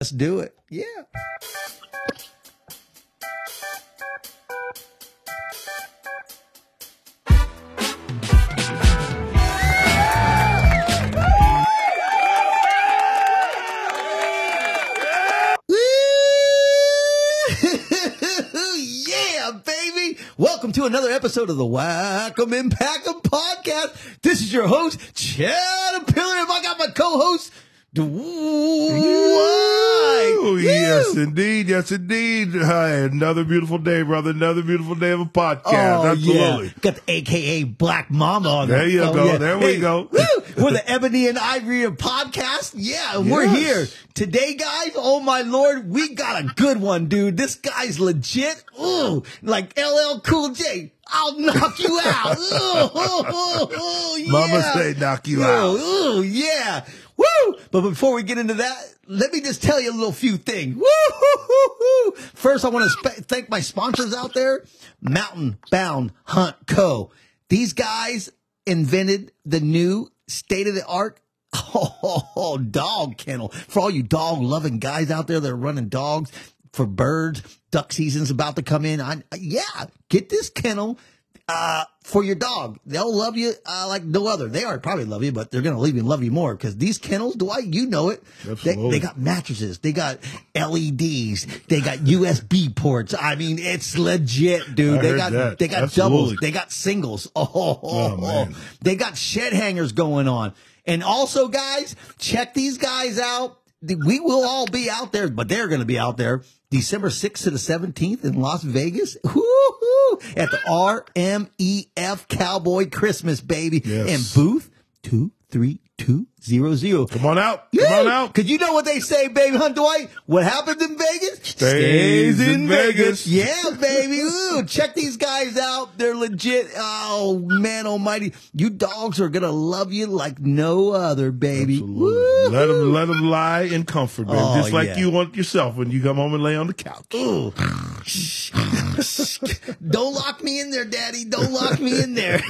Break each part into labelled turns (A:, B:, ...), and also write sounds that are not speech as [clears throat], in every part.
A: Let's do it. Yeah. [laughs] yeah, baby. Welcome to another episode of the Whack'em Pack'em podcast. This is your host, Chad Pillar, and I got my co-host, Dwight.
B: Oh, yes, indeed. Yes, indeed. Hi, another beautiful day, brother. Another beautiful day of a podcast.
A: Oh,
B: Absolutely.
A: yeah. Got the AKA Black Mama on
B: There you
A: oh,
B: go.
A: yeah.
B: There we go.
A: woo! We're the Ebony and Ivory of podcast. Yeah, we're here. Today, guys, oh my lord, we got a good one, dude. This guy's legit. Ooh, like LL Cool J. I'll knock you out. Ooh, [laughs] ooh, ooh, ooh, yeah.
B: Mama say knock you
A: Ooh,
B: out.
A: Ooh, yeah. Woo! But before we get into that, let me just tell you a little few things. Woo! First, I want to sp- thank my sponsors out there, Mountain Bound Hunt Co. These guys invented the new state of the art [laughs] oh, dog kennel for all you dog loving guys out there that are running dogs for birds. Duck season's about to come in. I, yeah, get this kennel uh, for your dog. They'll love you uh, like no other. They already probably love you, but they're gonna leave you and love you more because these kennels, Dwight, you know it. They, they got mattresses, they got LEDs, they got USB ports. I mean, it's legit, dude.
B: I
A: they got
B: that.
A: they got
B: Absolutely.
A: doubles, they got singles. Oh, [laughs]
B: Oh, man.
A: they got shed hangers going on. And also, guys, check these guys out. We will all be out there, but they're going to be out there December 6th to the 17th in Las Vegas. [laughs] Woo-hoo, at the RMEF Cowboy Christmas, baby.
B: Yes.
A: And booth 23200.
B: Come on out. Come on out.
A: Cause you know what they say, baby, huh, Dwight? What happens in Vegas
B: Stays in Vegas.
A: Yeah, baby. Ooh, check these guys out. They're legit. Oh man, almighty. You dogs are going to love you like no other, baby.
B: Absolutely. Let them, let them lie in comfort, man.
A: Oh,
B: Just like
A: yeah.
B: you want yourself when you come home and lay on the couch.
A: Ooh. [laughs] Don't lock me in there, daddy. Don't lock me in there.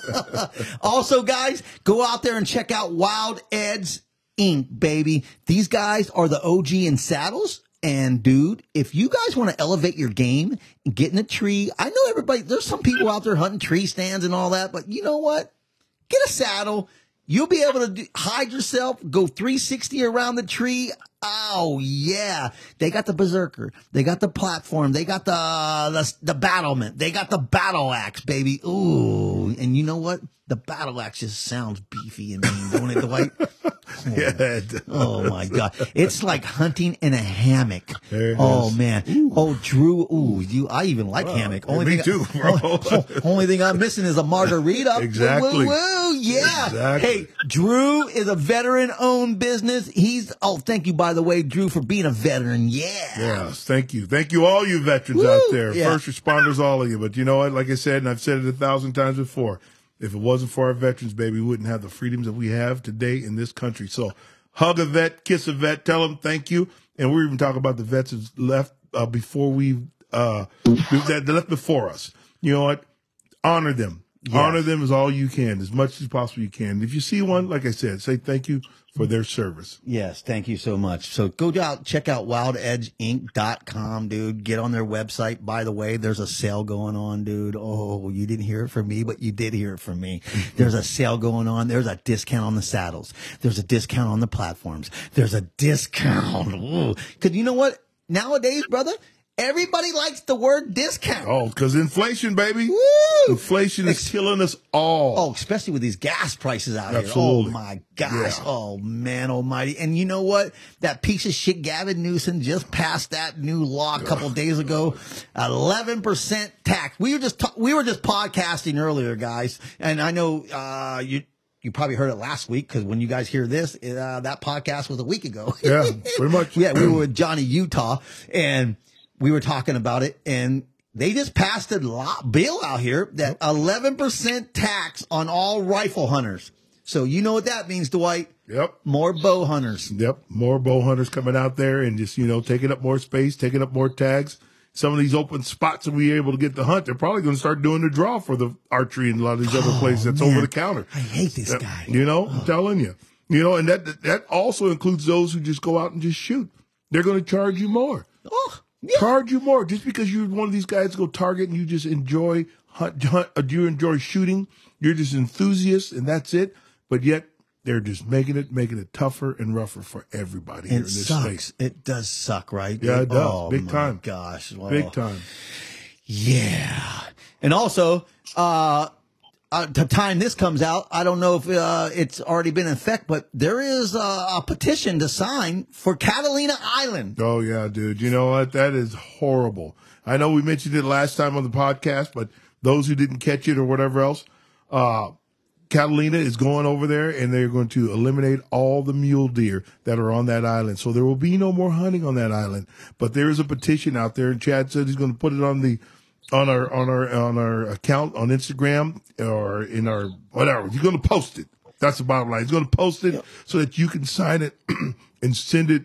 A: [laughs] also, guys, go out there and check out Wild Edge Inc., baby. These guys are the OG in saddles. And dude, if you guys want to elevate your game get in a tree, I know everybody, there's some people out there hunting tree stands and all that, but you know what? Get a saddle. You'll be able to hide yourself, go 360 around the tree. Oh yeah. They got the berserker. They got the platform. They got the, the, the battlement. They got the battle axe, baby. Ooh. And you know what? The battle axe just sounds beefy and mean, don't it, Dwight? [laughs]
B: Oh, yeah. it oh, does.
A: Oh my God. It's like hunting in a hammock. Oh
B: is.
A: man. Oh, Drew. Ooh, you, I even like hammock.
B: yeah, me
A: thing
B: too,
A: I,
B: bro. [laughs]
A: only, only thing I'm missing is a margarita.
B: Exactly. [laughs]
A: Woo, woo, woo, yeah.
B: Exactly.
A: Hey, Drew is a veteran owned business. He's, oh, thank you, by the way, Drew, for being a veteran. Yeah.
B: Yes, thank you. Thank you, all you veterans
A: Woo,
B: out there,
A: yeah.
B: first responders, all of you. But you know what? Like I said, and I've said it a thousand times before, if it wasn't for our veterans, baby, we wouldn't have the freedoms that we have today in this country. So hug a vet, kiss a vet, tell them thank you. And we're even talking about the vets that's left uh, before we, uh, that that left before us. You know what? Honor them. Honor them as all you can, as much as possible you can. If you see one, like I said, say thank you for their service.
A: Yes, thank you so much. So go out, check out wildedgeinc.com, dude. Get on their website. By the way, there's a sale going on, dude. Oh, you didn't hear it from me, but you did hear it from me. [laughs] There's a sale going on. There's a discount on the saddles. There's a discount on the platforms. There's a discount. Ooh. Cause you know what? Nowadays, brother, everybody likes the word discount.
B: Oh, because inflation, baby.
A: Woo!
B: Inflation is killing us all.
A: Oh, especially with these gas prices out
B: Absolutely.
A: here. Oh my gosh.
B: Yeah.
A: Oh man almighty. And you know what? That piece of shit Gavin Newsom just passed that new law a couple days ago. 11% tax. We were just, ta- we were just podcasting earlier, guys. And I know, uh, you, you probably heard it last week because when you guys hear this, uh, that podcast was a week ago.
B: Yeah, pretty much. [laughs]
A: yeah, we were with Johnny Utah and we were talking about it and they just passed a law, bill out here that 11% tax on all rifle hunters. So you know what that means, Dwight?
B: Yep.
A: More bow hunters.
B: Yep. More bow hunters coming out there and just, you know, taking up more space, taking up more tags. Some of these open spots that we are able to get to hunt, they're probably going to start doing the draw for the archery and a lot of these other oh, places that's
A: Oh, man.
B: over the counter.
A: I hate this guy.
B: You know, I'm oh. telling you. You know, and that that also includes those who just go out and just shoot. they're going to charge you more.
A: Oh, yeah.
B: Charge you more just because you're one of these guys go target and you just enjoy hunt, hunt uh, you enjoy shooting. You're just enthusiast and that's it. But yet they're just making it making it tougher and rougher for everybody here
A: It
B: in this
A: sucks.
B: space.
A: It does suck, right?
B: Yeah, it does.
A: Oh,
B: Big
A: my
B: time.
A: Gosh. Well,
B: Big time.
A: Yeah. And also, uh, uh, the time this comes out, I don't know if uh, it's already been in effect, but there is uh, a petition to sign for Catalina Island.
B: Oh yeah, dude. You know what? That is horrible. I know we mentioned it last time on the podcast, but those who didn't catch it or whatever else, uh, Catalina is going over there and they're going to eliminate all the mule deer that are on that island. So there will be no more hunting on that island. But there is a petition out there and Chad said he's going to put it on the on our on our on our account on Instagram or in our whatever. You're going to post it. That's the bottom line. He's going to post it so that you can sign it [clears throat] and send it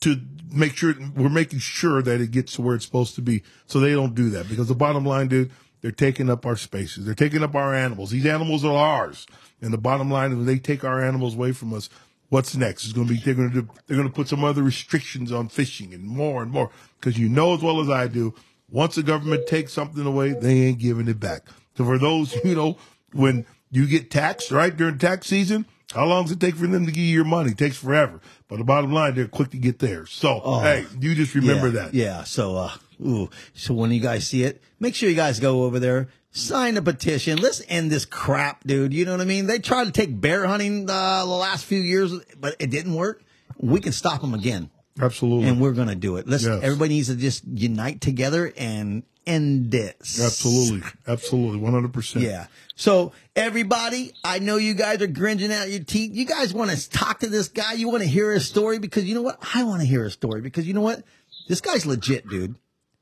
B: to make sure we're making sure that it gets to where it's supposed to be. So they don't do that because the bottom line, dude, they're taking up our spaces. They're taking up our animals. These animals are ours. And the bottom line is when they take our animals away from us, what's next? It's going to be, they're going to do, they're going to put some other restrictions on fishing and more and more. Cause you know as well as I do, once the government takes something away, they ain't giving it back. So for those, [laughs] you know, when you get taxed, right, during tax season, how long does it take for them to give you your money? It takes forever. But the bottom line, they're quick to get there. So, hey, you just remember
A: yeah,
B: that.
A: Yeah. So, uh, ooh. So when you guys see it, make sure you guys go over there, sign a petition. Let's end this crap, dude. You know what I mean? They tried to take bear hunting uh, the last few years, but it didn't work. We can stop them again,
B: Absolutely.
A: and we're gonna do it. Let's.
B: Yes.
A: Everybody needs to just unite together and end this.
B: Absolutely. Absolutely. 100%.
A: Yeah. So everybody, I know you guys are gringing out your teeth. You guys want to talk to this guy. You want to hear his story because you know what? I want to hear his story because you know what? This guy's legit, dude.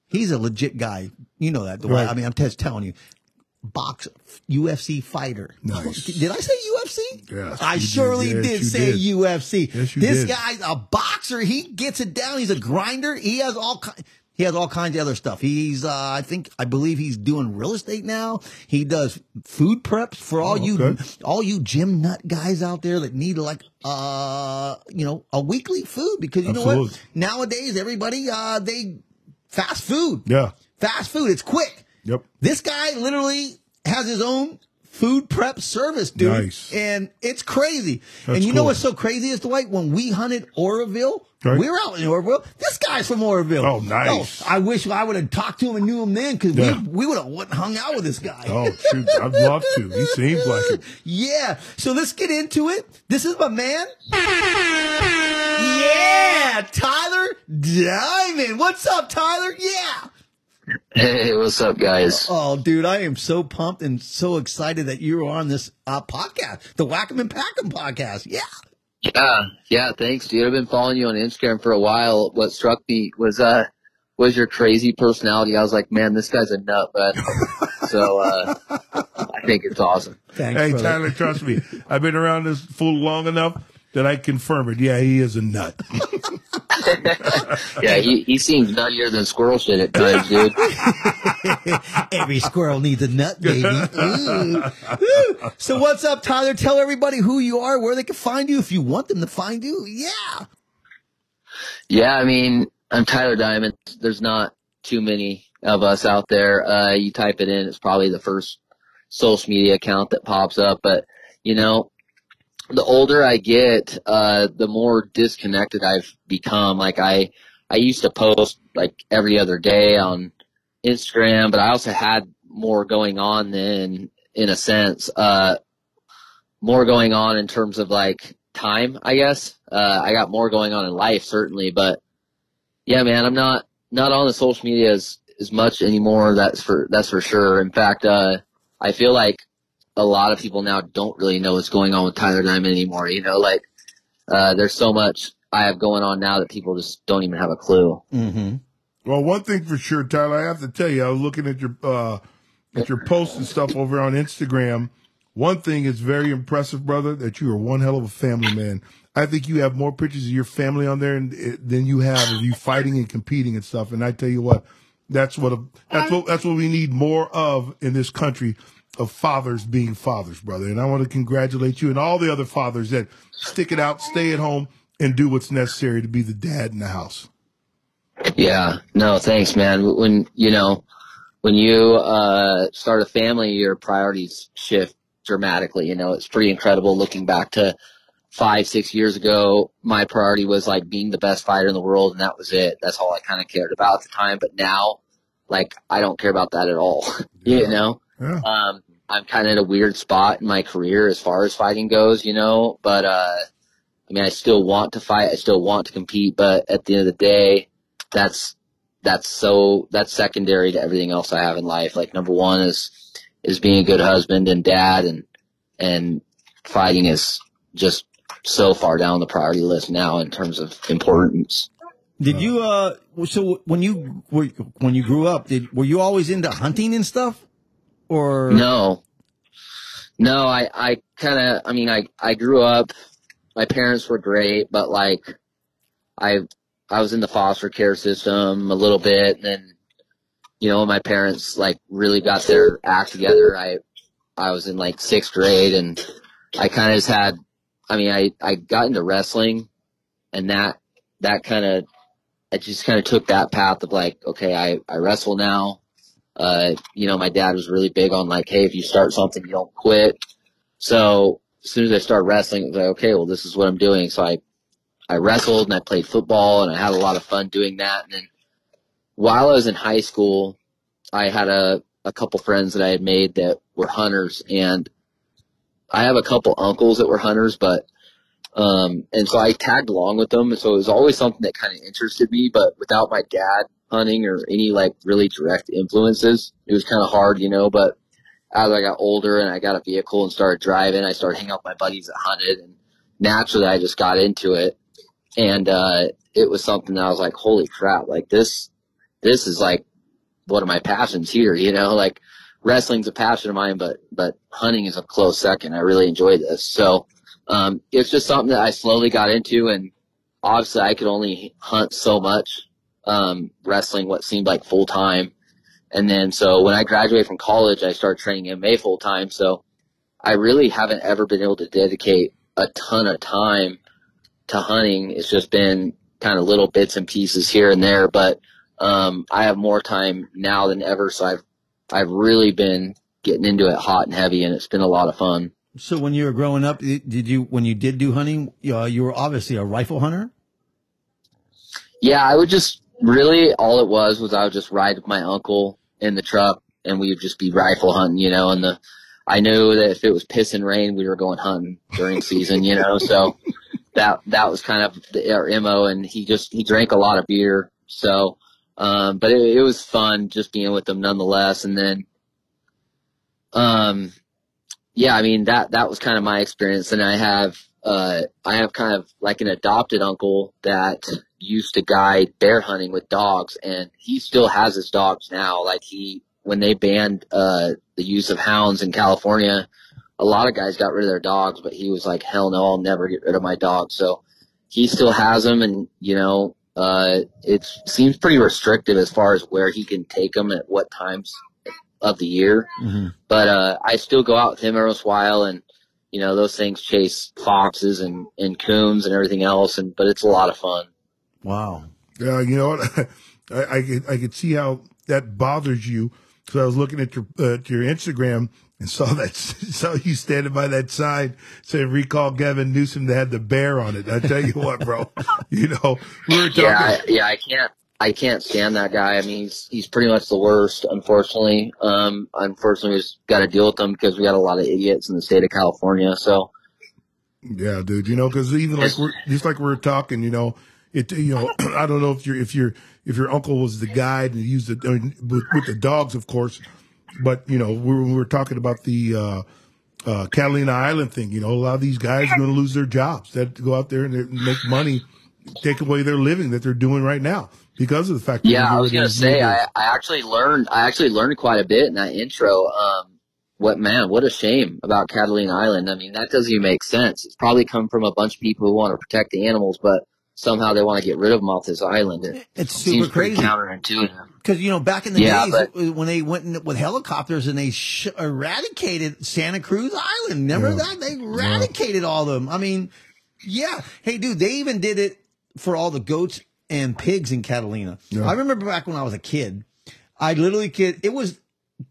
A: He's a legit guy. You know that. The way,
B: Right.
A: I mean, I'm just telling you. Box UFC fighter.
B: Nice. [laughs]
A: Did I say UFC?
B: Yes,
A: I
B: you did.
A: surely
B: Yes,
A: did
B: you
A: say
B: did.
A: UFC.
B: Yes, you
A: this
B: did.
A: guy's a boxer. He gets it down. He's a grinder. He has all ki- he has all kinds of other stuff. He's uh, I think I believe he's doing real estate now. He does food preps for all you
B: okay.
A: all you gym nut guys out there that need like uh you know a weekly food because you know what nowadays everybody uh they fast food
B: Yeah.
A: fast food it's quick
B: Yep.
A: this guy literally has his own food prep service, dude.
B: Nice.
A: And it's crazy.
B: That's
A: and you know what's so crazy is Dwight? When we hunted Oroville,
B: Right.
A: we were out in Oroville. This guy's from Oroville.
B: Oh, nice.
A: Oh, I wish I would have talked to him and knew him then because
B: Yeah.
A: we, we would have hung out with this guy.
B: Oh, shoot. I'd love to. He seems like it. [laughs]
A: Yeah. So let's get into it. This is my man. [laughs] Yeah, Tyler Diamond. What's up, Tyler? Yeah.
C: Hey, what's up, guys?
A: Oh, dude, I am so pumped and so excited that you're on this uh, podcast, the Whack'em and Pack'em podcast. Yeah.
C: Yeah, yeah, thanks, dude. I've been following you on Instagram for a while. What struck me was uh was your crazy personality. I was like, man, this guy's a nut, but [laughs] so uh I think it's awesome.
A: Thanks,
B: Hey,
A: brother.
B: Tyler, trust me. I've been around this fool long enough that I confirm it. Yeah, he is a nut. [laughs]
C: Yeah, he he seems nuttier than squirrel shit at times, dude. [laughs]
A: Every squirrel needs a nut, baby. Ooh. Ooh. So what's up, Tyler? Tell everybody who you are, where they can find you if you want them to find you. Yeah.
C: Yeah, I mean, I'm Tyler Diamond. There's not too many of us out there. Uh, you type it in, it's probably the first social media account that pops up. But, you know, the older I get, uh, the more disconnected I've become. Like I, I used to post like every other day on Instagram, but I also had more going on then in a sense, uh, more going on in terms of like time, I guess. Uh, I got more going on in life, certainly, but yeah, man, I'm not, not on the social media as, as much anymore. That's for, that's for sure. In fact, uh, I feel like a lot of people now don't really know what's going on with Tyler Diamond anymore. You know, like, uh, there's so much I have going on now that people just don't even have a clue.
A: Mm-hmm.
B: Well, one thing for sure, Tyler, I have to tell you, I was looking at your uh, at your posts and stuff over on Instagram. One thing is very impressive, brother, that you are one hell of a family man. I think you have more pictures of your family on there than, than you have of you fighting and competing and stuff. And I tell you what, that's what a, that's what that's what we need more of in this country of fathers being fathers, brother. And I want to congratulate you and all the other fathers that stick it out, stay at home, and do what's necessary to be the dad in the house.
C: Yeah. No, thanks, man. When, you know, when you, uh, start a family, your priorities shift dramatically. You know, it's pretty incredible looking back to five, six years ago. My priority was like being the best fighter in the world. And that was it. That's all I kind of cared about at the time. But now, like, I don't care about that at all. [laughs]
B: Yeah.
C: you know?
B: Yeah.
C: Um, I'm kind of in a weird spot in my career as far as fighting goes, you know, but, uh, I mean, I still want to fight. I still want to compete, but at the end of the day, that's, that's so, that's secondary to everything else I have in life. Like number one is, is being a good husband and dad and, and fighting is just so far down the priority list now in terms of importance.
A: Did you uh? So when you were when you grew up, did were you always into hunting and stuff, or
C: No, no, I, I kind of, I mean, I, I grew up, my parents were great, but like, I, I was in the foster care system a little bit, and then, you know, my parents like really got their act together, I, I was in like sixth grade, and I kind of just had, I mean, I, I got into wrestling, and that, that kind of, I just kind of took that path of like, okay, I, I wrestle now. Uh, you know, my dad was really big on like, hey, if you start something, you don't quit. So as soon as I started wrestling, it was like, okay, well, this is what I'm doing. So I, I wrestled and I played football and I had a lot of fun doing that. And then while I was in high school, I had a, a couple friends that I had made that were hunters and I have a couple uncles that were hunters, but um, and so I tagged along with them. And so it was always something that kind of interested me, but without my dad hunting or any like really direct influences, it was kind of hard, you know, but as I got older and I got a vehicle and started driving, I started hanging out with my buddies that hunted and naturally I just got into it. And, uh, it was something that I was like, holy crap, like this, this is like one of my passions here, you know, [laughs] like wrestling's a passion of mine, but, but hunting is a close second. I really enjoy this. So, um, it's just something that I slowly got into and obviously I could only hunt so much, um, wrestling what seemed like full time. And then so when I graduated from college, I started training MMA full time. So I really haven't ever been able to dedicate a ton of time to hunting. It's just been kind of little bits and pieces here and there, but, um, I have more time now than ever. So I've, I've really been getting into it hot and heavy and it's been a lot of fun.
A: so when you were growing up, did you when you did do hunting, uh, you were obviously a rifle hunter?
C: Yeah, I would just really all it was was I would just ride with my uncle in the truck and we would just be rifle hunting, you know, and the I knew that if it was piss and rain, we were going hunting during season, you know, so that that was kind of the, our mo and he just he drank a lot of beer. So um but it, it was fun just being with them nonetheless and then um yeah, I mean that that was kind of my experience and I have uh I have kind of like an adopted uncle that used to guide bear hunting with dogs and he still has his dogs now. Like he, when they banned, uh, the use of hounds in California, a lot of guys got rid of their dogs, but he was like, hell no, I'll never get rid of my dog. So he still has them and, you know, uh, it seems pretty restrictive as far as where he can take them at what times of the year.
A: Mm-hmm.
C: But, uh, I still go out with him every once in a while and, you know, those things chase foxes and, and coons and everything else. And, but it's a lot of fun.
A: Wow.
B: Yeah, you know what? [laughs] I, I could I could see how that bothers you. Cause I was looking at your uh, at your Instagram and saw [laughs] that saw you standing by that sign saying "Recall Gavin Newsom" that had the bear on it. I tell you what, bro. [laughs] you know we were talking.
C: Yeah, I, yeah, I can't, I can't stand that guy. I mean, he's he's pretty much the worst, unfortunately. Um, unfortunately, we just got to deal with him because we got a lot of idiots in the state of California. So
B: Yeah, dude. You know, because even like we're just like we are talking, you know, it. You know, [clears throat] I don't know if your if your if your uncle was the guide and used it mean, with, with the dogs, of course, but you know, we were, we were talking about the uh, uh, Catalina Island thing. You know, a lot of these guys are going to lose their jobs. That go out there and make money, take away their living that they're doing right now because of the fact. that
C: yeah, I was gonna say. I, I actually learned, I actually learned quite a bit in that intro. Um, what man, what a shame about Catalina Island. I mean, that doesn't even make sense. It's probably come from a bunch of people who want to protect the animals, but somehow they want to get rid of them off this island. It
A: It's
C: seems
A: super crazy.
C: counterintuitive.
A: Because you know, back in the
C: Yeah,
A: days
C: but-
A: when they went in with helicopters and they sh- eradicated Santa Cruz Island. Remember
B: Yeah.
A: that they eradicated all of them. I mean, Yeah. Hey, dude, they even did it for all the goats and pigs in Catalina.
B: Yeah.
A: I remember back when I was a kid, I literally kid, it was,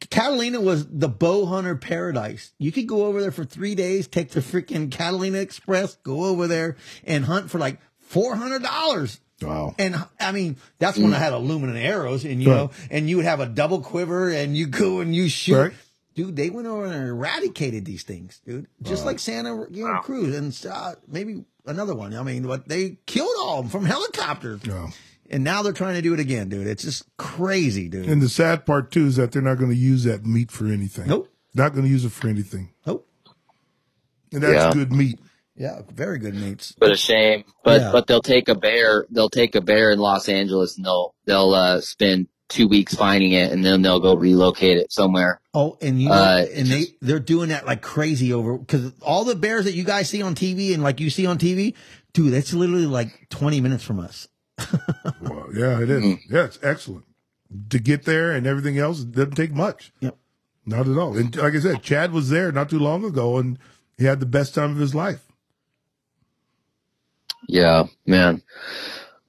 A: Catalina was the bow hunter paradise. You could go over there for three days, take the freaking Catalina Express, go over there and hunt for like $400.
B: Wow.
A: And I mean, that's when I had aluminum arrows and you
B: Right.
A: know, and you would have a double quiver and you go and you shoot.
B: Right.
A: Dude, they went over and eradicated these things, dude. Just like Santa, you know, Cruz and uh, maybe another one. I mean, but they killed all of them from helicopters.
B: Yeah.
A: And now they're trying to do it again, dude. It's just crazy, dude.
B: And the sad part too is that they're not going to use that meat for anything.
A: Nope.
B: Not going to use it for anything.
A: Nope.
B: And that's
C: Yeah.
B: good meat.
A: Yeah, very good meats.
C: But a shame. But
A: Yeah.
C: but they'll take a bear. They'll take a bear in Los Angeles and they'll they'll uh, spend two weeks finding it and then they'll go relocate it somewhere.
A: Oh, and you know,
C: Uh,
A: and they they're doing that like crazy over because all the bears that you guys see on TV and like you see on TV, dude, that's literally like twenty minutes from us. [laughs]
B: Well, yeah, it is.
C: Mm-hmm.
B: Yeah, it's excellent. To get there and everything else it doesn't take much.
A: Yep.
B: Not at all. And like I said, Chad was there not too long ago and he had the best time of his life.
C: Yeah, man.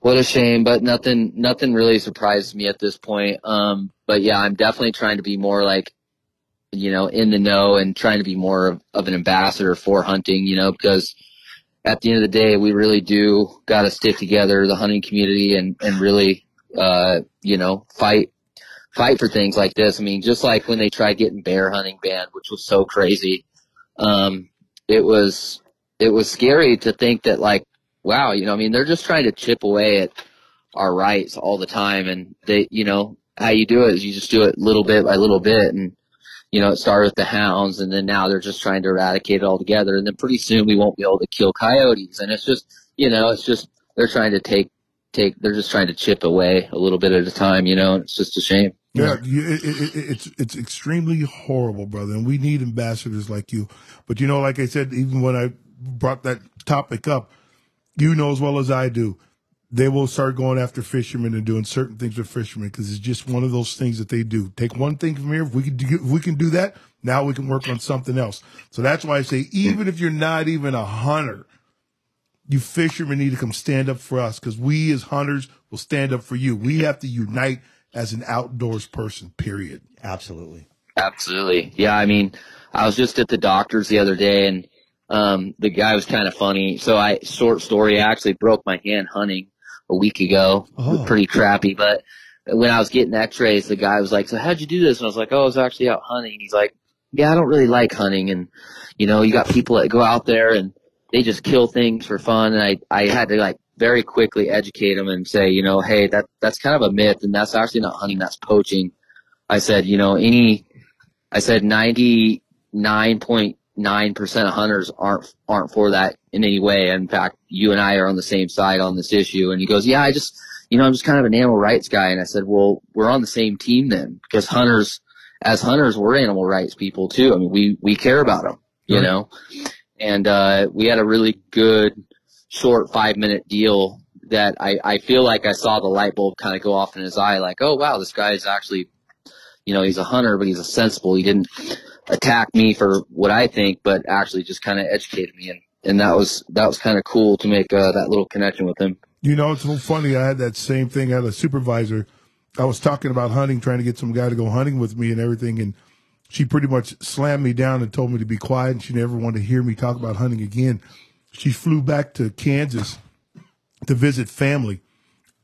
C: What a shame, but nothing nothing really surprised me at this point. Um but yeah, I'm definitely trying to be more like you know, in the know and trying to be more of, of an ambassador for hunting, you know, because at the end of the day, we really do got to stick together, the hunting community, and and really, uh, you know, fight fight for things like this. I mean, just like when they tried getting bear hunting banned, which was so crazy. Um, it was it was scary to think that like, wow, you know, I mean, they're just trying to chip away at our rights all the time, and they, you know, how you do it is you just do it little bit by little bit, and you know, it started with the hounds and then now they're just trying to eradicate it altogether. And then pretty soon we won't be able to kill coyotes. And it's just, you know, it's just, they're trying to take, take, they're just trying to chip away a little bit at a time, you know, and it's just a shame.
B: Yeah, it, it, it, it's it's extremely horrible, brother, and we need ambassadors like you. But you know, like I said, even when I brought that topic up, you know as well as I do, they will start going after fishermen and doing certain things with fishermen because it's just one of those things that they do. Take one thing from here, if we can do, if we can do that, now we can work on something else. So that's why I say, even if you're not even a hunter, you fishermen need to come stand up for us because we as hunters will stand up for you. We have to unite as an outdoors person, period.
A: Absolutely.
C: Absolutely. Yeah. I mean, I was just at the doctor's the other day and, um, the guy was kind of funny. So I, short story, I actually broke my hand hunting a week ago.
A: Oh.
C: pretty crappy, but when I was getting x-rays, the guy was like, so how'd you do this? And I was like, oh, I was actually out hunting. He's like, yeah, I don't really like hunting. And, you know, you got people that go out there and they just kill things for fun. And I, I had to like very quickly educate them and say, you know, hey, that, that's kind of a myth and that's actually not hunting, that's poaching. I said, you know, any, I said 99.9% of hunters aren't, aren't for that in any way. In fact, you and I are on the same side on this issue. And he goes, yeah, I just, you know, I'm just kind of an animal rights guy. And I said, well, we're on the same team then because hunters, as hunters, we're animal rights people too. I mean, we, we care about them, you
B: Right.
C: know, and, uh, we had a really good short five minute deal that I, I feel like I saw the light bulb kind of go off in his eye, like, oh wow, this guy is actually, you know, he's a hunter, but he's a sensible. He didn't attack me for what I think, but actually just kind of educated me, and and that was that was kind of cool to make uh, that little connection with him.
B: You know, it's so funny. I had that same thing. I had a supervisor. I was talking about hunting, trying to get some guy to go hunting with me and everything. And she pretty much slammed me down and told me to be quiet. And she never wanted to hear me talk about hunting again. She flew back to Kansas to visit family.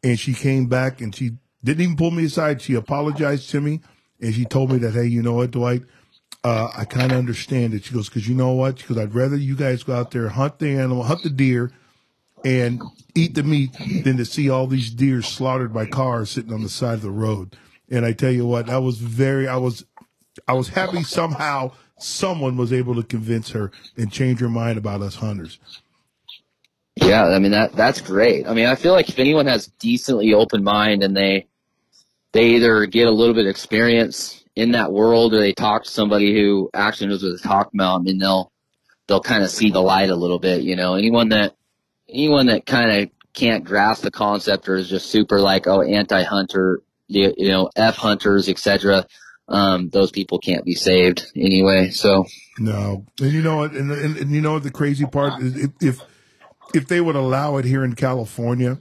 B: And she came back and she didn't even pull me aside. She apologized to me and she told me that, hey, you know what, Dwight? Uh, I kind of understand it. She goes, because you know what? Because I'd rather you guys go out there, hunt the animal, hunt the deer, and eat the meat than to see all these deer slaughtered by cars sitting on the side of the road. And I tell you what, I was very, I was, I was happy somehow someone was able to convince her and change her mind about us hunters.
C: Yeah, I mean that that's great. I mean, I feel like if anyone has decently open mind and they they either get a little bit of experience in that world or they talk to somebody who actually knows what they're talking about, I mean they'll they'll kind of see the light a little bit. You know, anyone that anyone that kind of can't grasp the concept or is just super like oh anti-hunter, you, you know, f hunters, etc. Um, those people can't be saved anyway. So
B: No, and you know what? And, and, and you know what? The crazy part is if if they would allow it here in California,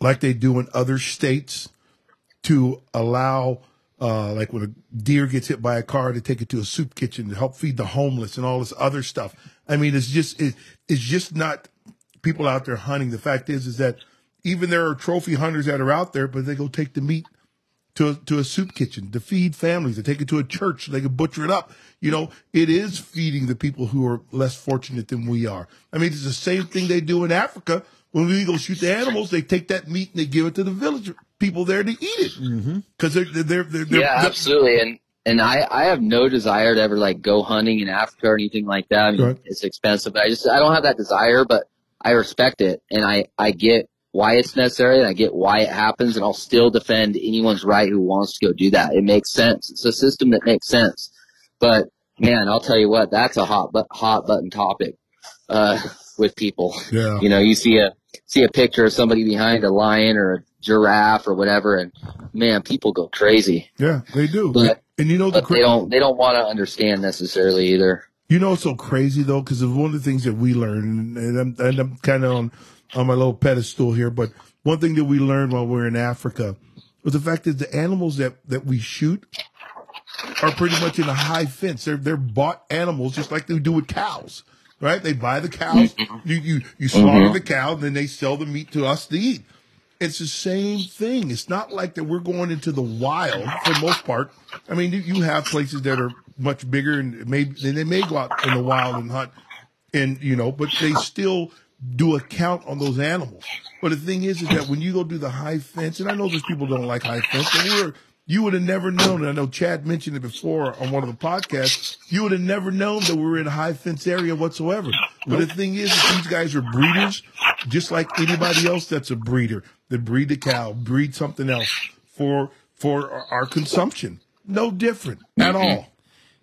B: like they do in other states, to allow, uh, like when a deer gets hit by a car, to take it to a soup kitchen to help feed the homeless and all this other stuff. I mean, it's just it, it's just not people out there hunting. The fact is, is that even there are trophy hunters that are out there, but they go take the meat to a, to a soup kitchen to feed families. They take it to a church. So they can butcher it up. You know, it is feeding the people who are less fortunate than we are. I mean, it's the same thing they do in Africa. When we go shoot the animals, they take that meat and they give it to the village people there to eat it because they're, they're, they're, they're,
C: yeah,
B: they're-
C: absolutely. And and I I have no desire to ever like go hunting in Africa or anything like that. I mean,
B: Right.
C: it's expensive. But I just I don't have that desire, but I respect it, and I I get why it's necessary, and I get why it happens, and I'll still defend anyone's right who wants to go do that. It makes sense. It's a system that makes sense. But man, I'll tell you what, that's a hot but hot button topic uh, [laughs] with people.
B: yeah.
C: You know, you see a see a picture of somebody behind a lion or a giraffe or whatever, and man, people go crazy.
B: Yeah, they do.
C: But-
B: and you know the cra-
C: they don't they don't want to understand necessarily either.
B: You know, it's so crazy though, because one of the things that we learned, and I'm, and I'm kind of on, on my little pedestal here, but one thing that we learned while we were in Africa was the fact that the animals that, that we shoot are pretty much in a high fence. They're, they're bought animals just like they do with cows, right? They buy the cows, mm-hmm. you, you, you slaughter mm-hmm. the cow, and then they sell the meat to us to eat. It's the same thing. It's not like that we're going into the wild for the most part. I mean, you, you have places that are much bigger and maybe then they may go out in the wild and hunt and you know, but they still do a count on those animals. But the thing is, is that when you go do the high fence, and I know there's people don't like high fence, but we were, you would have never known. And I know Chad mentioned it before on one of the podcasts. You would have never known that we were in a high fence area whatsoever. But the thing is, is these guys are breeders, just like anybody else that's a breeder. They breed the cow, breed something else for for our, our consumption. No different at all.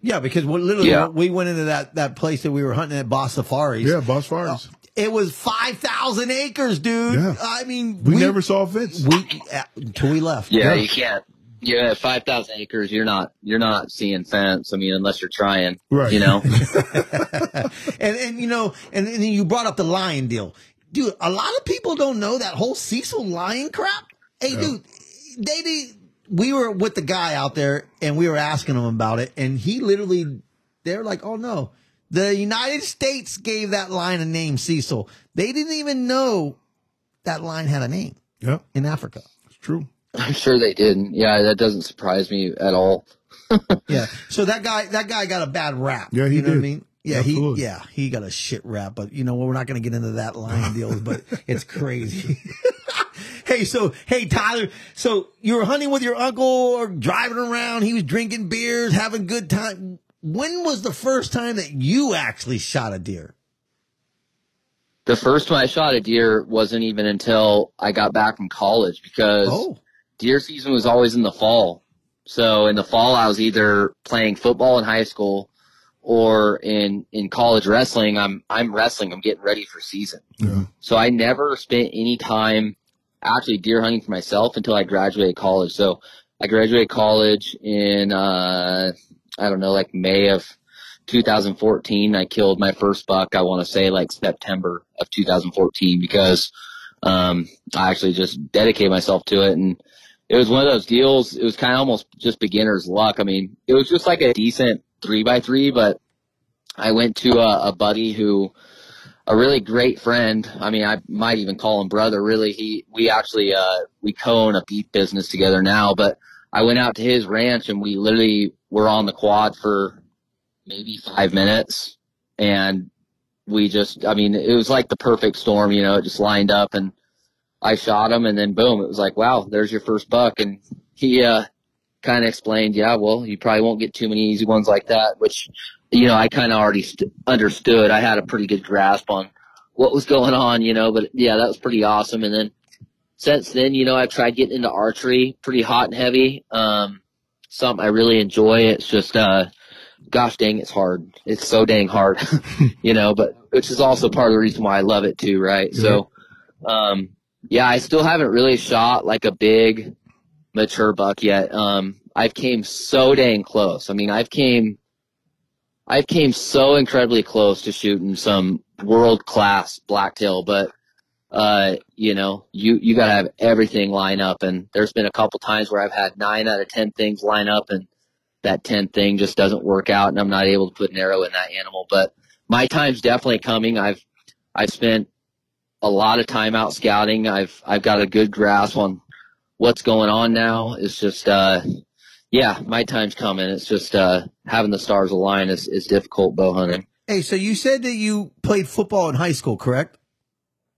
A: Yeah, because we literally
C: Yeah.
A: we went into that that place that we were hunting at Boss Safaris.
B: Yeah, Boss Fires.
A: It was five thousand acres, dude.
B: Yeah.
A: I mean,
B: We, never saw a fence.
A: we uh, until we left.
C: Yeah,
B: Yeah.
C: you can't. Yeah, five thousand acres. You're not. You're not seeing fence. I mean, unless you're trying.
B: Right.
C: You know. [laughs]
A: and and you know, and, and then you brought up the lion deal, dude. A lot of people don't know that whole Cecil lion crap. Hey, dude, they did. We were with the guy out there, and we were asking him about it, and he literally, they're like, "Oh no, the United States gave that lion a name, Cecil. They didn't even know that lion had a name
B: Yeah,
A: in Africa."
B: it's true.
C: I'm sure they didn't. Yeah, that doesn't surprise me at all. [laughs]
A: Yeah. So that guy, that guy got a bad rap.
B: Yeah, he
A: you know what I
B: did.
A: mean? Yeah,
B: Absolutely.
A: he, yeah, he got a shit rap, but you know what? We're not going to get into that line [laughs] deals, but it's crazy. [laughs] hey, so, hey, Tyler, so you were hunting with your uncle or driving around. He was drinking beers, having good time. When was the first time that you actually shot a deer?
C: The first time I shot a deer wasn't even until I got back from college because
A: Oh,
C: deer season was always in the fall. So in the fall, I was either playing football in high school or in, in college wrestling. I'm, I'm wrestling. I'm getting ready for season.
B: Yeah.
C: So I never spent any time actually deer hunting for myself until I graduated college. So I graduated college in, uh, I don't know, like May of 2014. I killed my first buck. I want to say like September of 2014 because, um, I actually just dedicated myself to it and it was one of those deals. It was kind of almost just beginner's luck. I mean, it was just like a decent three by three, but I went to a, a buddy who, a really great friend. I mean, I might even call him brother. Really, he we actually uh we co-own a beef business together now. But I went out to his ranch and we literally were on the quad for maybe five minutes, and we just I mean it was like the perfect storm. You know, it just lined up and I shot him, and then boom, it was like wow, there's your first buck, and he uh kind of explained, yeah, well, you probably won't get too many easy ones like that, which you know, I kind of already st- understood. I had a pretty good grasp on what was going on, you know, but yeah, that was pretty awesome. And then since then, you know, I've tried getting into archery pretty hot and heavy. Um, something I really enjoy. It's just, uh, gosh dang, it's hard. It's so dang hard, [laughs] you know, but which is also part of the reason why I love it too, right? So, um, yeah, I still haven't really shot like a big mature buck yet. Um, I've came so dang close. I mean, I've came I've came so incredibly close to shooting some world class blacktail, but uh, you know, you you gotta have everything line up. And there's been a couple times where I've had nine out of ten things line up, and that tenth thing just doesn't work out, and I'm not able to put an arrow in that animal. But my time's definitely coming. I've I've spent a lot of time out scouting. I've I've got a good grasp on what's going on now. It's just uh, yeah, my time's coming. It's just uh, having the stars align is, is difficult bow hunting.
A: Hey, so you said that you played football in high school, correct?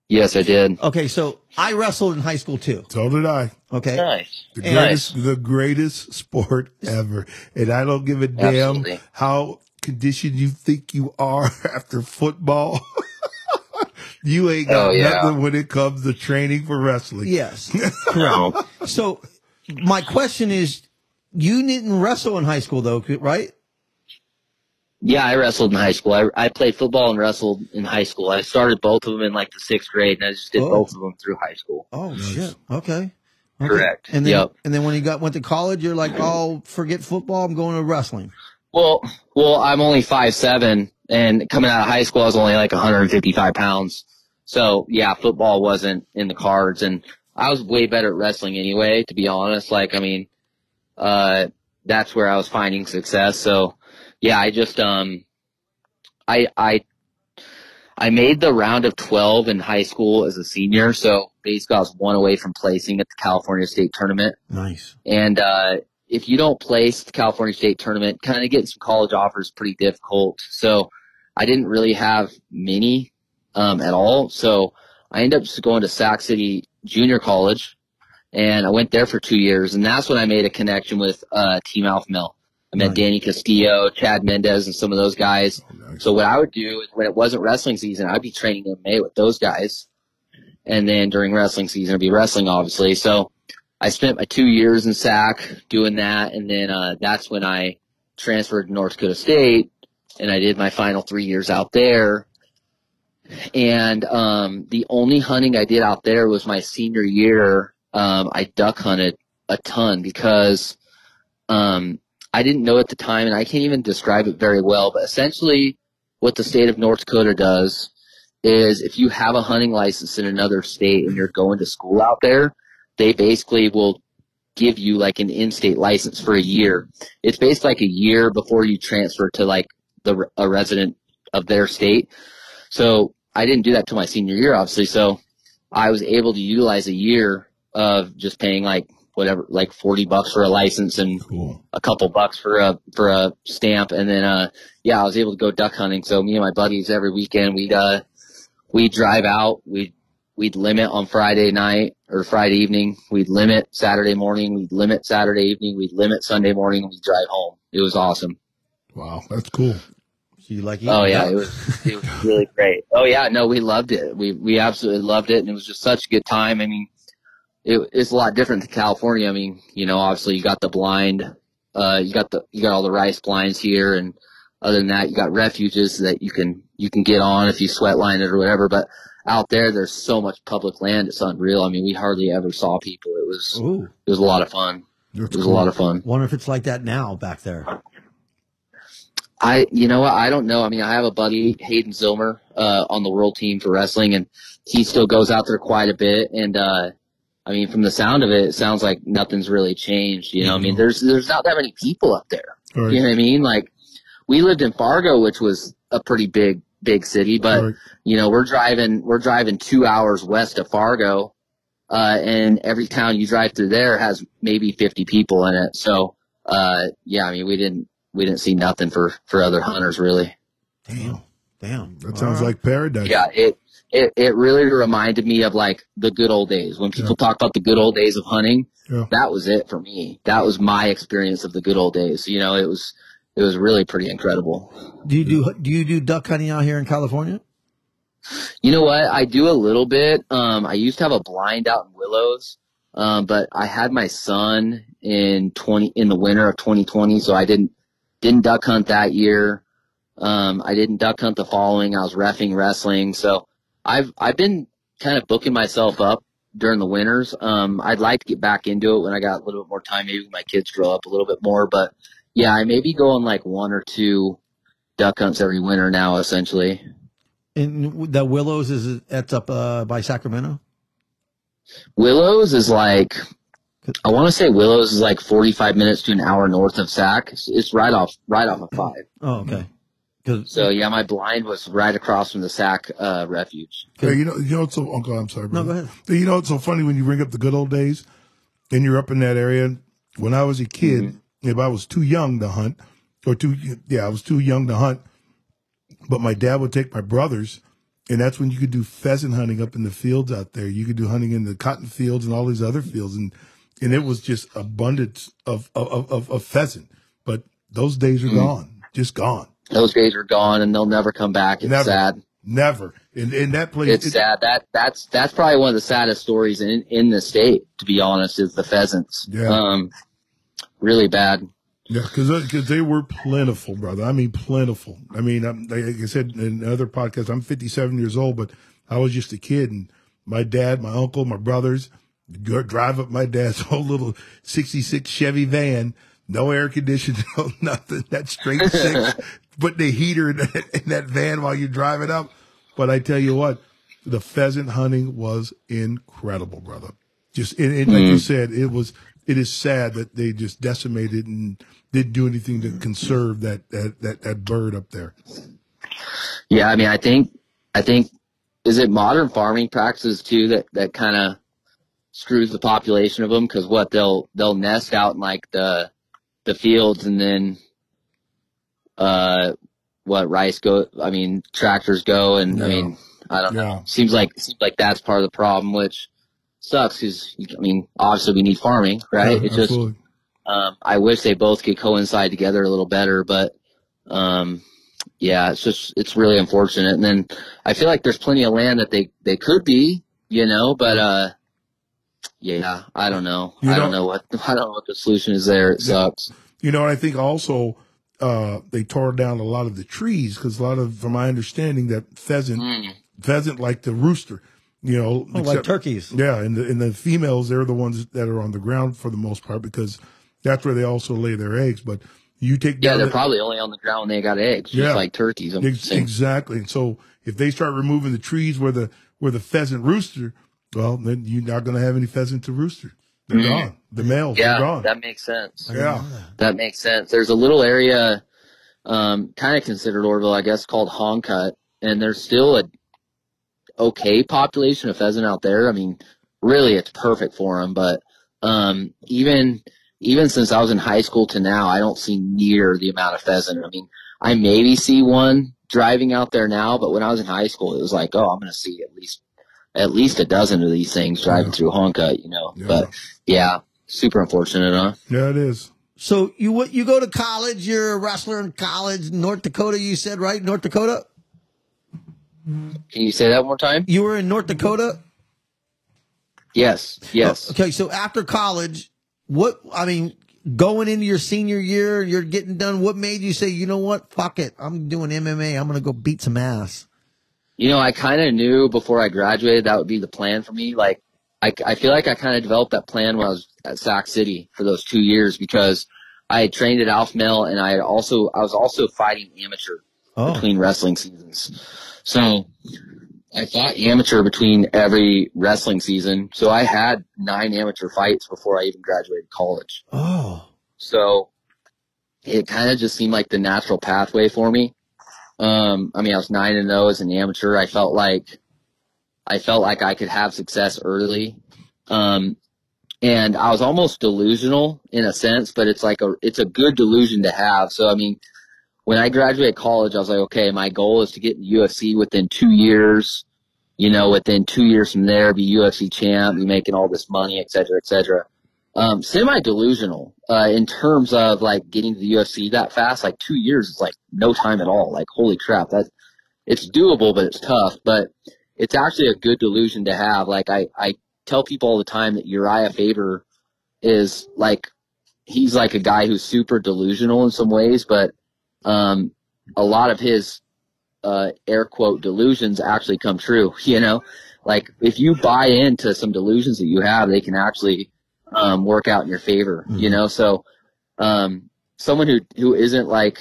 C: Yes, I did.
A: Okay, so I wrestled in high school too.
B: So did I.
A: Okay.
C: Nice.
B: The
A: And-
B: greatest, the greatest sport ever. And I don't give a damn
C: Absolutely.
B: how conditioned you think you are [laughs] after football. [laughs] you ain't got
C: Oh, yeah.
B: nothing when it comes to training for wrestling.
A: Yes. [laughs] Correct. so my question is, you didn't wrestle in high school though, right?
C: Yeah, I wrestled in high school. I, I played football and wrestled in high school. I started both of them in like the sixth grade, and I just did
A: Oh.
C: both of them through high school.
A: Oh shit. Okay. Okay.
C: Correct.
A: And then,
C: Yep.
A: and then when you got went to college, you're like, oh, forget football. I'm going to wrestling.
C: Well, well, I'm only five seven, and coming out of high school, I was only like 155 pounds. So yeah, football wasn't in the cards, and I was way better at wrestling anyway. To be honest, like I mean, uh, that's where I was finding success. So yeah, I just um, I I I made the round of 12 in high school as a senior. So basically, I was one away from placing at the California State Tournament.
A: Nice.
C: And uh, if you don't place the California State tournament, kind of getting some college offers is pretty difficult. So I didn't really have many um, at all. So I ended up just going to Sac City Junior College, and I went there for two years. And that's when I made a connection with uh, Team Alpha Male. I met
A: Nice.
C: Danny Castillo, Chad Mendes, and some of those guys.
B: Oh, nice.
C: So what I would do is when it wasn't wrestling season, I'd be training MMA with those guys. And then during wrestling season, I'd be wrestling, obviously. So I spent my two years in SAC doing that. And then, uh, that's when I transferred to North Dakota State and I did my final three years out there. And, um, the only hunting I did out there was my senior year. Um, I duck hunted a ton because, um, I didn't know at the time, and I can't even describe it very well, but essentially what the state of North Dakota does is if you have a hunting license in another state and you're going to school out there, they basically will give you like an in-state license for a year. It's based like a year before you transfer to like the a resident of their state. So I didn't do that till my senior year, obviously. So I was able to utilize a year of just paying like whatever, like 40 bucks for a license and
B: Cool.
C: a couple bucks for a for a stamp and then uh yeah I was able to go duck hunting so me and my buddies every weekend we'd uh we'd drive out we'd we'd limit on Friday night or Friday evening we'd limit Saturday morning we'd limit Saturday evening we'd limit Sunday morning we'd drive home it was awesome
B: Wow. That's cool.
A: You like?
C: oh yeah it was it was [laughs] really great oh yeah no we loved it we we absolutely loved it and it was just such a good time I mean it, it's a lot different to California I mean you know obviously you got the blind uh, you got the you got all the rice blinds here, and other than that, you got refuges that you can you can get on if you sweat line it or whatever. But out there, there's so much public land; it's unreal. I mean, we hardly ever saw people. It was
A: Ooh.
C: it was a lot of fun.
B: That's
C: It was
B: cool.
C: a lot of fun.
A: Wonder if it's like that now back there.
C: I you know what I don't know. I mean, I have a buddy Hayden Zillmer uh, on the world team for wrestling, and he still goes out there quite a bit. And uh, I mean, from the sound of it, it sounds like nothing's really changed. You know, I mean, there's there's not that many people up there.
B: Right.
C: You know what I mean? Like we lived in Fargo, which was a pretty big, big city, but
B: right.
C: you know, we're driving, we're driving two hours west of Fargo. Uh, and every town you drive through there has maybe 50 people in it. So, uh, yeah, I mean, we didn't, we didn't see nothing for, for other hunters really.
A: Damn. Damn.
B: That sounds
A: All right.
B: like paradise.
C: Yeah. It, it, it really reminded me of like the good old days. When people talk about the good old days of hunting,
B: Yeah.
C: that was it for me. That was my experience of the good old days. You know, it was, it was really pretty incredible.
A: Do you do do you do duck hunting out here in California?
C: You know what? I do a little bit. Um, I used to have a blind out in Willows, um, but I had my son in twenty in the winter of 2020, so I didn't didn't duck hunt that year. Um, I didn't duck hunt the following. I was refing wrestling, so I've I've been kind of booking myself up during the winters. Um, I'd like to get back into it when I got a little bit more time. Maybe when my kids grow up a little bit more, but yeah, I may be going like one or two duck hunts every winter now, essentially.
A: And the Willows is that's up uh, by Sacramento.
C: Willows is like, I want to say Willows is like 45 minutes to an hour north of Sac. It's, it's right off, right off of five.
A: Oh, okay. 'Cause-
C: So yeah, my blind was right across from the Sac uh, refuge.
B: Hey, you know, you know, it's so, Uncle, I'm sorry.
A: No, go ahead.
B: You know, it's so funny when you bring up the good old days and you're up in that area. When I was a kid,
A: Mm-hmm.
B: if I was too young to hunt or too, yeah, I was too young to hunt, but my dad would take my brothers and that's when you could do pheasant hunting up in the fields out there. You could do hunting in the cotton fields and all these other fields. And, and it was just abundance of, of, of, of pheasant, but those days
A: Mm-hmm.
B: are gone, just gone.
C: Those days are gone and they'll never come back. It's
B: Never.
C: sad.
B: Never. In, in that place.
C: It's
B: it-
C: sad. That that's that's probably one of the saddest stories in in the state. To be honest, is the pheasants.
B: Yeah.
C: Um, really bad.
B: Yeah, because they were plentiful, brother. I mean, plentiful. I mean, I'm, like I said in other podcasts, I'm 57 years old, but I was just a kid, and my dad, my uncle, my brothers drive up my dad's [laughs] old little 66 Chevy van, no air conditioning, [laughs] no nothing. That straight six, [laughs] put the heater in that, in that van while you're driving up. But I tell you what, the pheasant hunting was incredible, brother. Just and, and like you mm. said, it was. It is sad that they just decimated and didn't do anything to conserve that that that, that bird up there.
C: Yeah, I mean, I think, I think, is it modern farming practices too that that kind of screws the population of them? Because what they'll they'll nest out in like the the fields, and then uh, what rice go? I mean, tractors go, and I mean, I don't
B: Yeah.
C: know. Seems like seems like that's part of the problem, which sucks. Because I mean, obviously we need farming, right?
B: Yeah,
C: it's just um, I wish they both could coincide together a little better, but um, yeah, it's just it's really unfortunate. And then I feel like there's plenty of land that they they could be, you know, but uh, yeah, I don't know.
B: You
C: I don't
B: know-
C: know what [laughs] I don't know what the solution is there. It sucks.
B: You know, and I think also uh, they tore down a lot of the trees because a lot of, from my understanding, that pheasant
C: Mm.
B: pheasant like the rooster. You know,
A: Oh, like turkeys.
B: Yeah, and the and the females they're the ones that are on the ground for the most part because that's where they also lay their eggs. But you take
C: Yeah, they're
B: the-
C: probably only on the ground when they got eggs,
B: Yeah.
C: just like turkeys. I'm
B: Ex- exactly. And so if they start removing the trees where the where the pheasant rooster, well, then you're not going to have any pheasant to rooster. They're gone. The males are
C: Mm-hmm. Yeah,
B: gone.
C: that makes sense.
B: yeah.
C: That makes sense. There's a little area, um, kind of considered Oroville, I guess, called Honcut, and there's still a okay population of pheasant out there. I mean, really, it's perfect for them. But um, even even since I was in high school to now, I don't see near the amount of pheasant. I mean, I maybe see one driving out there now, but when I was in high school, it was like, oh, I'm going to see at least at least a dozen of these things driving
B: Yeah.
C: through Honka, you know.
B: Yeah.
C: But yeah, super unfortunate, huh?
B: Yeah, it is.
A: So you what you go to college? You're a wrestler in college, North Dakota. You said right, North Dakota.
C: Can you say that one more time?
A: You were in North Dakota.
C: Yes, yes.
A: Oh, okay, so after college, what I mean, going into your senior year, you're getting done. What made you say, you know what, fuck it, I'm doing MMA. I'm gonna go beat some ass.
C: You know, I kind of knew before I graduated that would be the plan for me. Like, I, I feel like I kind of developed that plan when I was at Sac City for those two years because I had trained at Alpha Male and I also, I was also fighting amateur
A: Oh,
C: between wrestling seasons. So I fought amateur between every wrestling season. So I had nine amateur fights before I even graduated college.
A: oh,
C: So it kind of just seemed like the natural pathway for me. Um, I mean, I was nine and zero as an amateur. I felt like I felt like I could have success early. Um, and I was almost delusional in a sense, but it's like a it's a good delusion to have. So I mean, when I graduated college, I was like, okay, my goal is to get in UFC within two years. You know, within two years from there, be UFC champ, be making all this money, et cetera, et cetera um, semi delusional uh, in terms of like getting to the UFC that fast. Like two years is like no time at all. Like holy crap, that it's doable, but it's tough. But it's actually a good delusion to have. Like I I tell people all the time that Urijah Faber is like he's like a guy who's super delusional in some ways, but um, a lot of his uh, air quote delusions actually come true. [laughs] You know, like if you buy into some delusions that you have, they can actually um, work out in your favor, you know? So, um, someone who, who isn't like,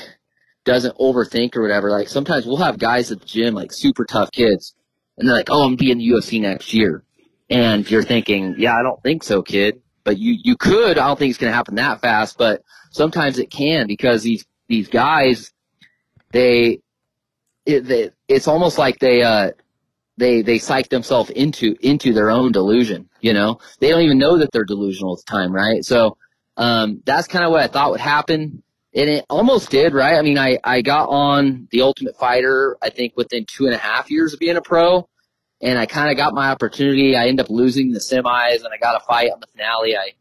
C: doesn't overthink or whatever. Like sometimes we'll have guys at the gym, like super tough kids, and they're like, "Oh, I'm gonna be in the UFC next year," and you're thinking, "Yeah, I don't think so, kid." But you you could. I don't think it's gonna happen that fast, but sometimes it can because these these guys, they, it, they it's almost like they uh they they psych themselves into into their own delusion. You know, they don't even know that they're delusional at the time, right? So um, that's kind of what I thought would happen and it almost did, right? I mean, I, I got on the Ultimate Fighter, I think within two and a half years of being a pro, and I kind of got my opportunity. I ended up losing the semis, and I got a fight on the finale. I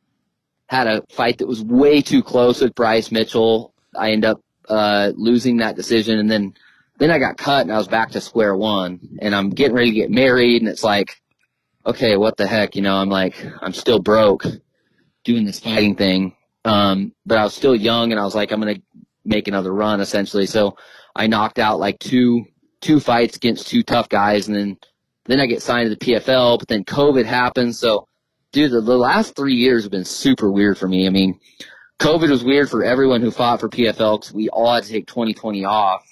C: had a fight that was way too close with Bryce Mitchell. I ended up uh, losing that decision, and then then I got cut, and I was back to square one. And I'm getting ready to get married, and it's like, okay, what the heck? You know, I'm like, I'm still broke doing this fighting thing um, but I was still young and I was like, I'm going to make another run essentially. So I knocked out like two, two fights against two tough guys. And then, then I get signed to the PFL, but then COVID happened. So dude, the, the last three years have been super weird for me. I mean, COVID was weird for everyone who fought for PFL because we all had to take 2020 off.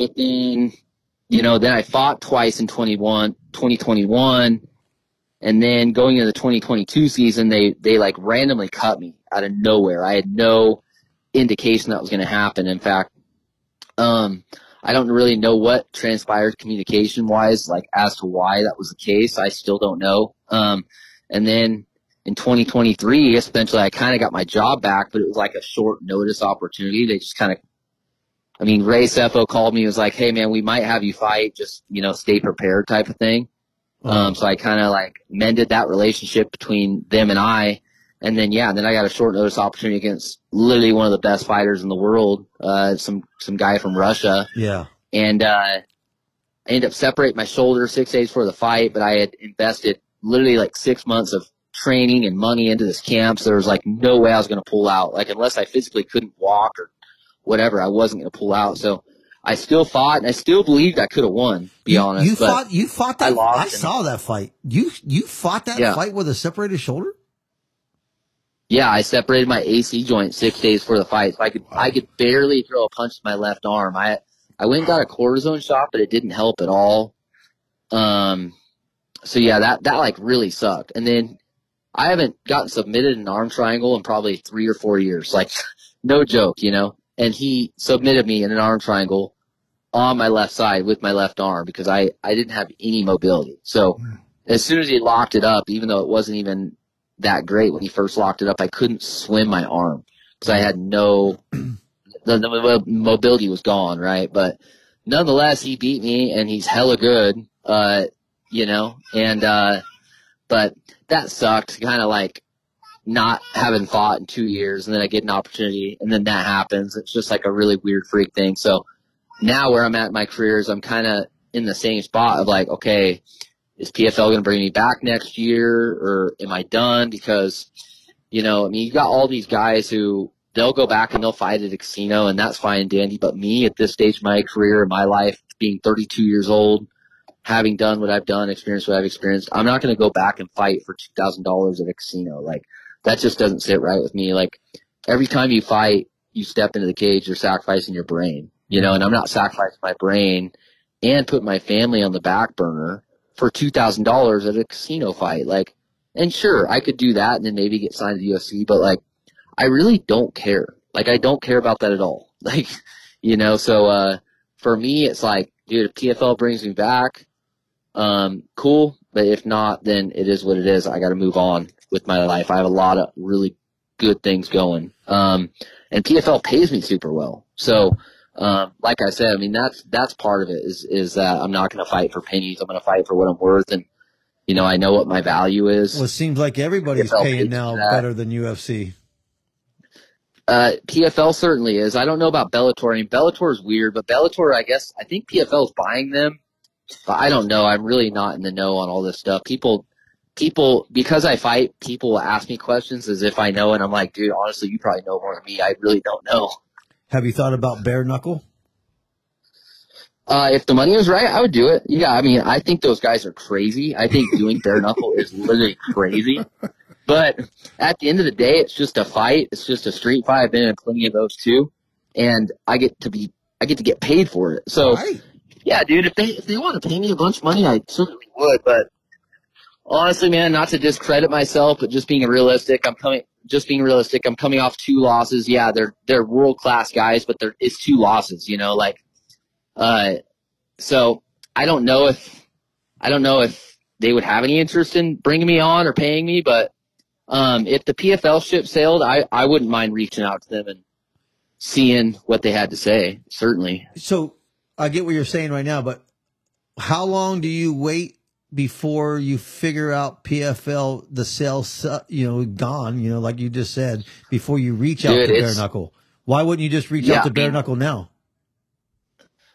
C: Then, you know, then I fought twice in 21, 2021. And then going into the 2022 season, they, they like randomly cut me out of nowhere. I had no indication that was going to happen. In fact, um, I don't really know what transpired communication wise, like as to why that was the case. I still don't know. Um, and then in 2023, essentially, I kind of got my job back, but it was like a short notice opportunity. They just kind of, I mean, Ray Sefo called me and was like, Hey man, we might have you fight. Just, you know, stay prepared type of thing. Um, so I kind of like mended that relationship between them and I. And then yeah, then I got a short notice opportunity against literally one of the best fighters in the world, uh, some some guy from Russia.
A: Yeah.
C: And uh, I ended up separating my shoulder six days before the fight, but I had invested literally like six months of training and money into this camp, so there was like no way I was going to pull out. Like unless I physically couldn't walk or whatever, I wasn't going to pull out. So I still fought, and I still believed I could have won. Be
A: you,
C: honest,
A: you fought. You fought that.
C: I
A: I,
C: lost and-
A: saw that fight. You you fought that
C: Yeah.
A: fight with a separated shoulder.
C: Yeah, I separated my AC joint six days before the fight. So I could I could barely throw a punch to my left arm. I I went and got a cortisone shot, but it didn't help at all. Um, so yeah, that that like really sucked. And then I haven't gotten submitted an arm triangle in probably three or four years. Like, [laughs] no joke, you know. And he submitted me in an arm triangle on my left side with my left arm because I I didn't have any mobility. So as soon as he locked it up, even though it wasn't even that great when he first locked it up. I couldn't swim my arm because I had no, [clears throat] the, the mobility was gone, right? But nonetheless, he beat me and he's hella good, uh, you know, and, uh, but that sucked kind of like not having fought in two years and then I get an opportunity and then that happens. It's just like a really weird freak thing. So now where I'm at in my career is I'm kind of in the same spot of like, okay, is PFL going to bring me back next year or am I done? Because, you know, I mean, you got all these guys who they'll go back and they'll fight at a casino and that's fine and dandy. But me at this stage of my career, my life, being 32 years old, having done what I've done, experienced what I've experienced, I'm not going to go back and fight for $2,000 at a casino. Like that just doesn't sit right with me. Like every time you fight, you step into the cage, you're sacrificing your brain, you know, and I'm not sacrificing my brain and put my family on the back burner for two thousand dollars at a casino fight. Like, and sure, I could do that and then maybe get signed to the UFC, but like, I really don't care. Like, I don't care about that at all. [laughs] Like, you know, so uh, for me, it's like, dude, if PFL brings me back, um, cool. But if not, then it is what it is. I got to move on with my life. I have a lot of really good things going. Um, and PFL pays me super well. So, um, like I said, I mean that's that's part of it is is that I'm not going to fight for pennies. I'm going to fight for what I'm worth, and you know I know what my value is.
A: Well, it seems like everybody's
C: PFL
A: paying now better than UFC.
C: Uh, PFL certainly is. I don't know about Bellator. I mean, Bellator is weird, but Bellator, I guess, I think PFL is buying them. But I don't know. I'm really not in the know on all this stuff. People, people, because I fight, people will ask me questions as if I know, and I'm like, dude, honestly, you probably know more than me. I really don't know.
A: Have you thought about bare knuckle?
C: Uh, if the money was right, I would do it. Yeah, I mean, I think those guys are crazy. I think doing bare [laughs] knuckle is literally crazy. But at the end of the day, it's just a fight. It's just a street fight. I've been in plenty of those too. And I get to be I get to get paid for it. So
A: Right.
C: yeah, dude, if they if they want to pay me a bunch of money, I certainly would. But honestly, man, not to discredit myself, but just being realistic, I'm coming. Just being realistic, I'm coming off two losses. Yeah, they're they're world class guys, but there is two losses. You know, like, uh, so I don't know if I don't know if they would have any interest in bringing me on or paying me, but um, if the PFL ship sailed, I I wouldn't mind reaching out to them and seeing what they had to say. Certainly.
A: So I get what you're saying right now, but how long do you wait before you figure out PFL the sales, you know, gone? You know, like you just said, before you reach out to bare knuckle. Why wouldn't you just reach
C: Yeah,
A: out to
C: I
A: bare
C: mean-
A: knuckle now?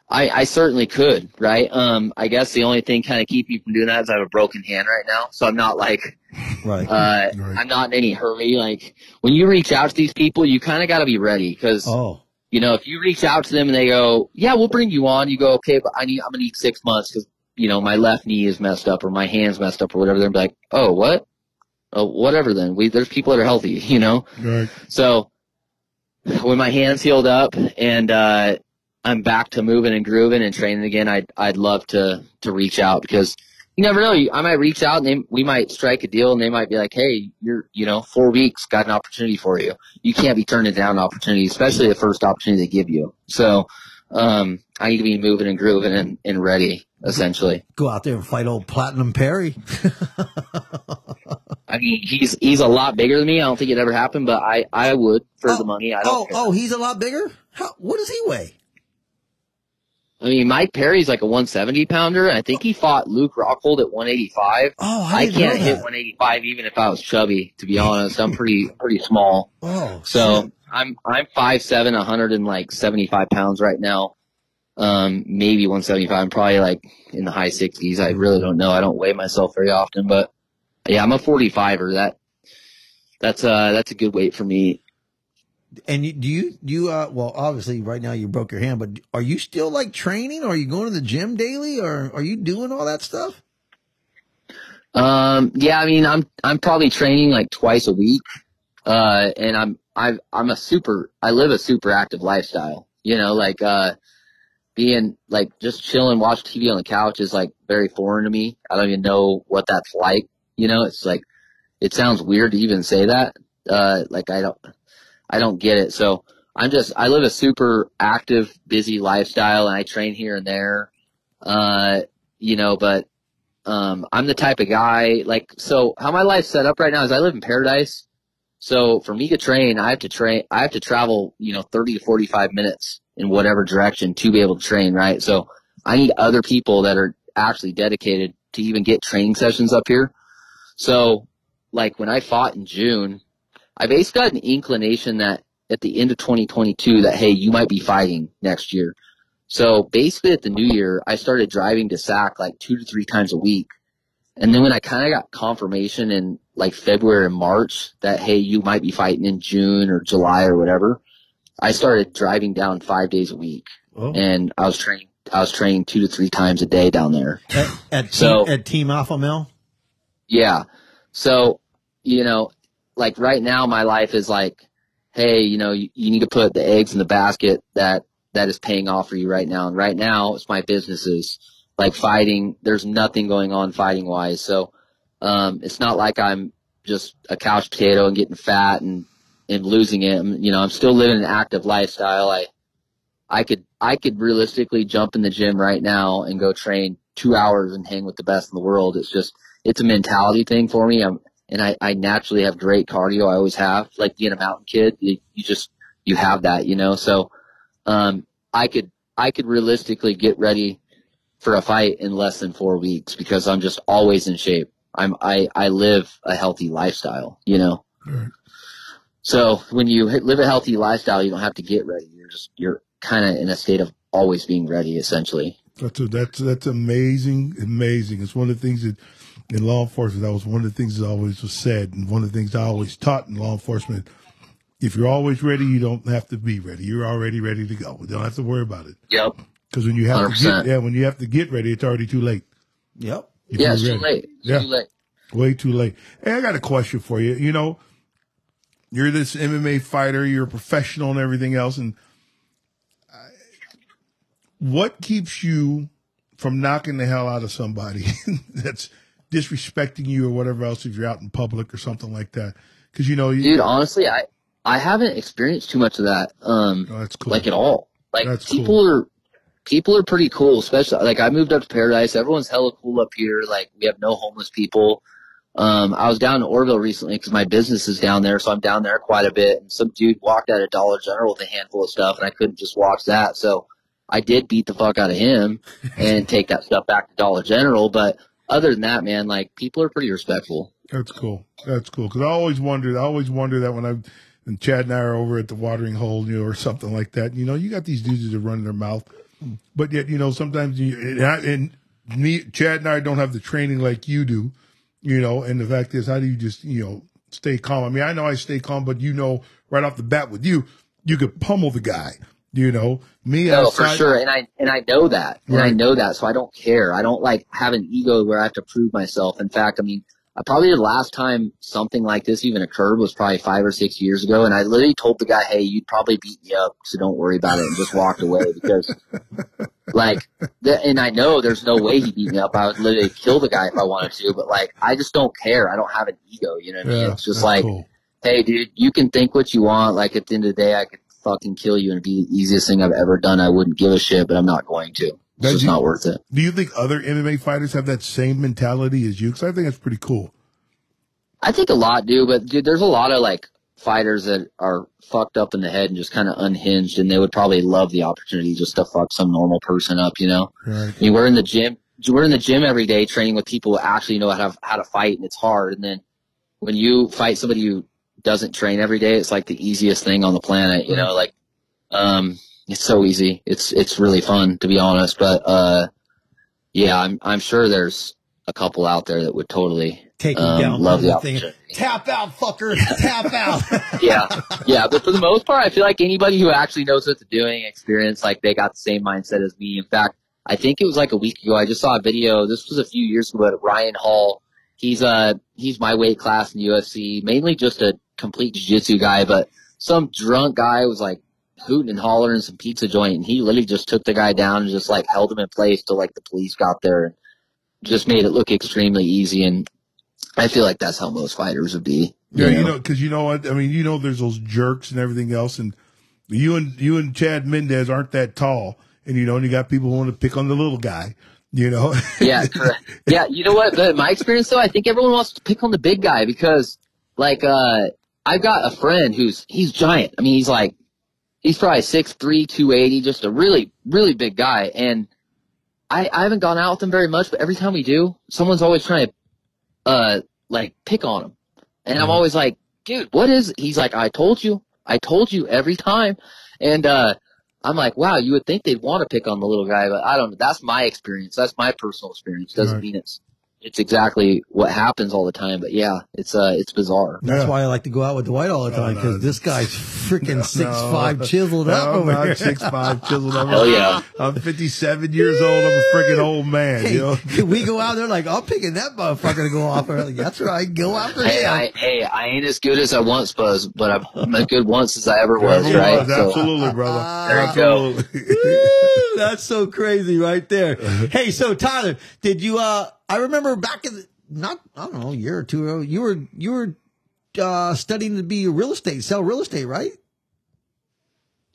C: I, I certainly could, right? Um, I guess the only thing kind of keep me from doing that is I have a broken hand right now, so I'm not like,
A: Right.
C: uh,
B: Right.
C: I'm not in any hurry. Like when you reach out to these people, you kind of got to be ready because
A: oh,
C: you know if you reach out to them and they go, yeah, we'll bring you on, you go, okay, but I need I'm gonna need six months because you know my left knee is messed up or my hand's messed up or whatever. They're like, oh, what? Oh, whatever. Then we there's people that are healthy, [laughs] you know.
B: Right.
C: So when my hands healed up and uh, I'm back to moving and grooving and training again, I'd I'd love to to reach out because you never know. I might reach out and they, we might strike a deal and they might be like, "Hey, you're you know four weeks, got an opportunity for you. You can't be turning down an opportunity, especially the first opportunity they give you." So um, I need to be moving and grooving and, and ready, essentially.
A: go out there and fight old Platinum Perry. [laughs]
C: I mean, he's he's a lot bigger than me. I don't think it ever happened, but I I would for
A: Oh,
C: the money. I
A: oh,
C: don't. care.
A: oh, he's a lot bigger. How? What does he weigh?
C: I mean, Mike Perry's like a 170 pounder, and I think he fought Luke Rockhold at 185.
A: Oh, I,
C: I can't hit 185 even if I was chubby. To be honest, I'm pretty [laughs] pretty small.
A: Oh,
C: So
A: shit.
C: I'm I'm 5'7", 100 and like 75 pounds right now. Um, maybe 175. I'm probably like in the high 60s. I really don't know. I don't weigh myself very often, but yeah, I'm a 45er. That that's uh that's a good weight for me.
A: And you, do you, do you, uh, well, obviously right now you broke your hand, but are you still like training? Or are you going to the gym daily or are you doing all that stuff?
C: Um, yeah, I mean, I'm I'm probably training like twice a week, uh, and I'm I I'm a super I live a super active lifestyle. You know, like uh, being like just chilling, watch TV on the couch is like very foreign to me. I don't even know what that's like. You know, it's like it sounds weird to even say that. Uh, like I don't I don't get it. So I'm just I live a super active, busy lifestyle, and I train here and there. Uh, you know, but um, I'm the type of guy like so. How my life's set up right now is I live in paradise. So for me to train, I have to train. I have to travel, you know, 30 to 45 minutes in whatever direction to be able to train. Right. So I need other people that are actually dedicated to even get training sessions up here. So like when I fought in June, I basically got an inclination that at the end of 2022 that hey, you might be fighting next year. So basically at the new year, I started driving to SAC like two to three times a week. And then when I kind of got confirmation in like February and March that, hey, you might be fighting in June or July or whatever, I started driving down five days a week
A: Oh.
C: and I was training, I was training two to three times a day down there.
A: At, at, [laughs]
C: So-
A: team, at Team Alpha Male?
C: Yeah. So, you know, like right now my life is like, hey, you know, you, you need to put the eggs in the basket that, that is paying off for you right now. And right now it's my businesses like fighting. There's nothing going on fighting wise. So, um, it's not like I'm just a couch potato and getting fat and, and losing it. I'm- You know, I'm still living an active lifestyle. I, I could, I could realistically jump in the gym right now and go train two hours and hang with the best in the world. It's just, it's a mentality thing for me. I'm, and I, I naturally have great cardio. I always have, like being a mountain kid, you, you just, you have that, you know? So, um, I could, I could realistically get ready for a fight in less than four weeks because I'm just always in shape. I'm, I, I live a healthy lifestyle, you know?
B: Right.
C: So when you live a healthy lifestyle, you don't have to get ready. You're just, you're kind of in a state of always being ready, essentially.
B: That's a, that's that's amazing, amazing. It's one of the things that in law enforcement that was one of the things that always was said, and one of the things I always taught in law enforcement. If you're always ready, you don't have to be ready. You're already ready to go. You don't have to worry about it
C: Yep.
B: Because when you have to
C: 100%.
B: get yeah, when you have to get ready, it's already too late.
A: Yep.
B: If
C: Yeah,
B: you're
C: it's too
B: ready.
C: late. It's
B: Yeah.
C: too late.
B: Way too late. Hey, I got a question for you. You know, you're this MMA fighter, you're a professional and everything else, and what keeps you from knocking the hell out of somebody [laughs] that's disrespecting you or whatever else if you're out in public or something like that? Because you know, you,
C: Dude, honestly, I I haven't experienced too much of that. Um,
B: oh, that's cool.
C: like at all. Like
B: That's
C: people
B: cool.
C: are people are pretty cool, especially like I moved up to Paradise. Everyone's hella cool up here. Like we have no homeless people. Um, I was down in Oroville recently because my business is down there, so I'm down there quite a bit. And some dude walked out of Dollar General with a handful of stuff, and I couldn't just watch that. So I did beat the fuck out of him and [laughs] take that stuff back to Dollar General. But other than that, man, like people are pretty respectful.
B: That's cool. That's cool. Because I always wondered. I always wonder that when I and Chad and I are over at the watering hole, you know, or something like that. You know, you got these dudes that are running their mouth, but yet, you know, sometimes you and, I, and me, Chad and I don't have the training like you do. You know, and the fact is, how do you just you know stay calm? I mean, I know I stay calm, but you know, right off the bat with you, you could pummel the guy. You know, me
C: No, for sure. And I and I know that. And I know that, so I don't care. I don't like have an ego where I have to prove myself. In fact, I mean, I probably the last time something like this even occurred was probably five or six years ago, and I literally told the guy, "Hey, you'd probably beat me up, so don't worry about it," and just walked away because, [laughs] like, the, and I know there's no way he beat me up. I would literally kill the guy if I wanted to, but like, I just don't care. I don't have an ego. You know what I mean?
B: Yeah,
C: It's just like
B: cool.
C: hey dude, you can think what you want. Like at the end of the day, I could fucking kill you and it'd be the easiest thing I've ever done. I wouldn't give a shit, but I'm not going to. It's just
B: you-
C: not worth it.
B: Do you think other MMA fighters have that same mentality as you? Because I think that's pretty cool.
C: I think a lot do, but dude, there's a lot of like fighters that are fucked up in the head and just kind of unhinged and they would probably love the opportunity just to fuck some normal person up, you know?
B: Right.
C: I mean, we're in the gym, we're in the gym every day training with people who actually know how to, how to fight and it's hard. And then when you fight somebody who doesn't train every day, it's like the easiest thing on the planet, you know, like, um, it's so easy. It's, it's really fun to be honest. But, uh, yeah, I'm, I'm sure there's a couple out there that would totally,
A: Take
C: um,
A: down.
C: love the
A: thing. Tap out, fucker. [laughs] Tap out. [laughs]
C: yeah, yeah. But for the most part, I feel like anybody who actually knows what they're doing, experience, like they got the same mindset as me. In fact, I think it was like a week ago. I just saw a video. This was a few years ago. Ryan Hall, he's uh he's my weight class in UFC, mainly just a complete jiu-jitsu guy. But some drunk guy was like hooting and hollering some pizza joint, and he literally just took the guy down and just like held him in place till like the police got there and just made it look extremely easy. And I feel like that's how most fighters would be.
B: Yeah, you know, because you know what I mean. You know, there's those jerks and everything else, and you and you and Chad Mendes aren't that tall, and you know, and you got people who want to pick on the little guy. You know, [laughs]
C: yeah, correct. Yeah, you know what? But my experience though, I think everyone wants to pick on the big guy because, like, uh, I've got a friend who's he's giant. I mean, he's like, he's probably six three, two eighty, just a really, really big guy. And I, I haven't gone out with him very much, but every time we do, someone's always trying to, uh, like pick on him, and I'm
B: Mhm.
C: always like, dude, what is? He's like, I told you, I told you every time, and uh. I'm like, wow, you would think they'd want to pick on the little guy, but I don't know. That's my experience. That's my personal experience. Doesn't
B: Right.
C: mean it's it's exactly what happens all the time, but yeah, it's uh it's bizarre.
A: That's
B: Yeah.
A: why I like to go out with Dwight all the time
B: no,
A: because this guy's freaking [laughs]
B: No,
A: six five chiseled up
B: no, I'm
A: here.
B: six five chiseled up.
C: Hell yeah.
B: I'm 57 years old. I'm a freaking old man. You know. [laughs]
A: We go out there like I'm picking that motherfucker to go off. We're That's right, go after
C: Hey,
A: him.
C: I hey, I ain't as good as I once was, but I'm, I'm as good once as I ever was,
B: Ever
C: right?
B: was,
C: So,
B: absolutely, brother.
C: There you go.
A: Woo, That's so crazy right there. [laughs] Hey, so Tyler, did you uh I remember back in the, not I don't know, a year or two ago, you were you were uh studying to be real estate, sell real estate, right?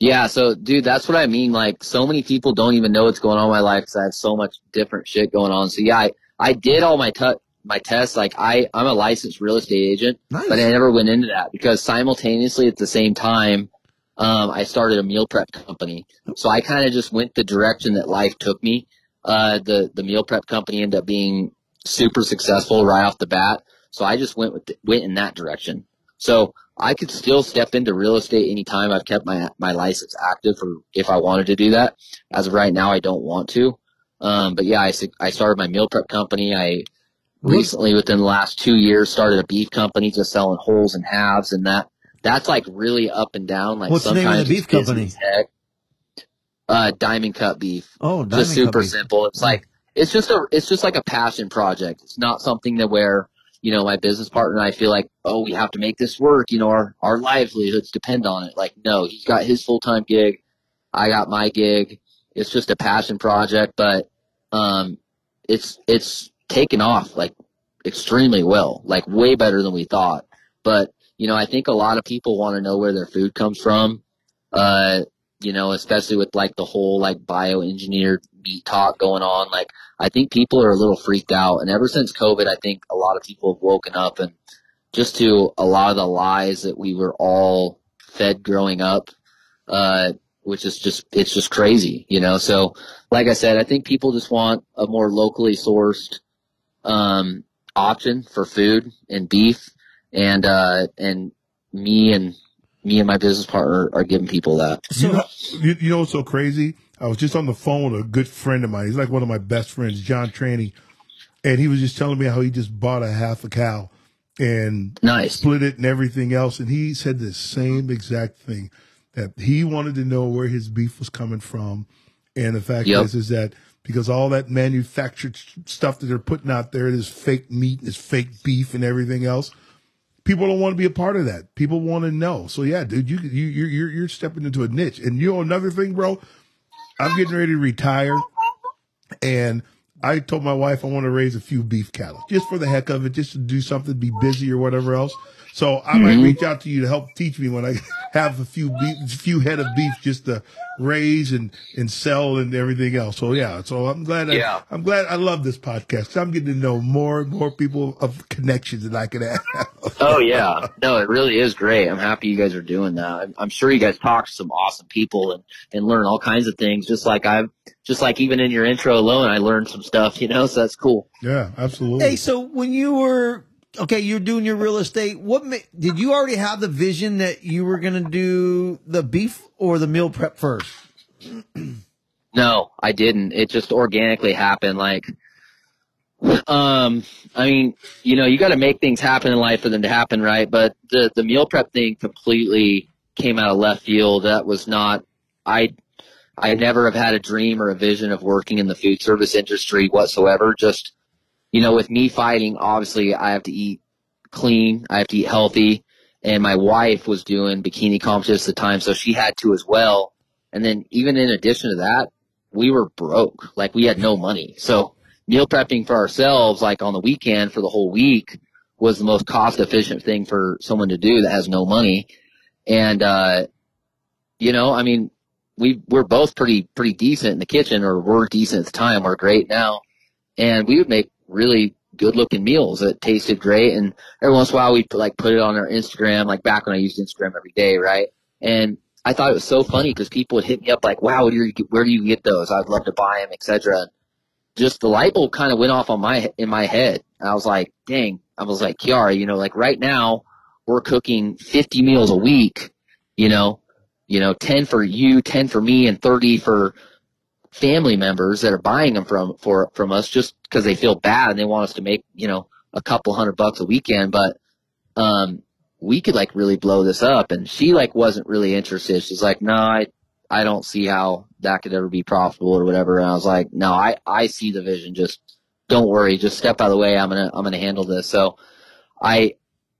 C: yeah, so dude, that's what I mean. Like, so many people don't even know what's going on in my life because I have so much different shit going on. So yeah, I, I did all my tu- my tests. Like, I I'm a licensed real estate agent.
A: Nice.
C: but I never went into that because simultaneously at the same time, um, I started a meal prep company. So I kind of just went the direction that life took me. Uh, the, the meal prep company ended up being super successful right off the bat. So I just went with, went in that direction. So I could still step into real estate anytime. I've kept my, my license active for if I wanted to do that. As of right now, I don't want to. Um, but yeah, I I started my meal prep company. I, recently within the last two years started a beef company just selling wholes and halves and that that's like really up and down like
A: What's the name of the beef company?
C: Uh diamond cut beef.
A: Oh,
C: just super simple. It's like it's just a it's just like a passion project. It's not something that where you know my business partner and i feel like oh we have to make this work. You know our our livelihoods depend on it. Like no he's got his full-time gig. I got my gig. It's just a passion project, but um, it's it's taken off like extremely well, like way better than we thought. But you know, I think a lot of people want to know where their food comes from. Uh, you know, especially with like the whole like bioengineered meat talk going on. Like, I think people are a little freaked out. And ever since COVID, I think a lot of people have woken up and just to a lot of the lies that we were all fed growing up, uh, which is just, it's just crazy, you know? So, like I said, I think people just want a more locally sourced, um, option for food and beef. And, uh, and me and me and my business partner are giving people that.
B: So, you know, you, you know what's so crazy? I was just on the phone with a good friend of mine. He's like one of my best friends, John Traney, and he was just telling me how he just bought a half a cow and
C: nice.
B: split it and everything else. And he said the same exact thing that he wanted to know where his beef was coming from. And the fact yep. is, is that because all that manufactured stuff that they're putting out there is fake meat, is fake beef and everything else people don't want to be a part of that. People want to know. So yeah, dude, you you you're you're stepping into a niche. And you know another thing, bro. I'm getting ready to retire, and I told my wife I want to raise a few beef cattle just for the heck of it, just to do something, be busy or whatever else. So I mm-hmm. might reach out to you to help teach me when I [laughs] have a few beef, few head of beef just to raise and, and sell and everything else. So yeah, so I'm glad. I, yeah. I'm glad I love this podcast. I'm getting to know more and more people of connections that I can have. [laughs]
C: oh yeah, no, it really is great. I'm happy you guys are doing that. I'm, I'm sure you guys talk to some awesome people and and learn all kinds of things. Just like I've, just like even in your intro alone, I learned some stuff. You know, so that's cool.
B: Yeah, absolutely.
A: Hey, so when you were okay, you're doing your real estate. What ma- did you already have the vision that you were going to do the beef or the meal prep first? [clears throat]
C: no, I didn't. It just organically happened. Like, um, I mean, you know, you got to make things happen in life for them to happen, right? But the the meal prep thing completely came out of left field. That was not. I I never have had a dream or a vision of working in the food service industry whatsoever. Just you know, with me fighting, obviously I have to eat clean. I have to eat healthy. And my wife was doing bikini competitions at the time, so she had to as well. And then even in addition to that, we were broke. Like we had no money. So meal prepping for ourselves, like on the weekend for the whole week was the most cost efficient thing for someone to do that has no money. And, uh, you know, I mean, we, we're both pretty, pretty decent in the kitchen or we're decent at the time. We're great now. And we would make really good looking meals that tasted great. And every once in a while we like put it on our Instagram, like back when I used Instagram every day, right? And I thought it was so funny because people would hit me up like, "Wow, where do you, where do you get those? I'd love to buy them, etc." Just the light bulb kind of went off on my in my head. And I was like, "Dang!" I was like, "Kiara, you know, like right now we're cooking 50 meals a week. You know, you know, 10 for you, 10 for me, and 30 for family members that are buying them from for from us just because they feel bad and they want us to make you know a couple hundred bucks a weekend but um we could like really blow this up. And she like wasn't really interested. She's like no i i don't see how that could ever be profitable or whatever. And i was like no i i see the vision. Just don't worry. Just step out of the way. I'm gonna i'm gonna handle this. So i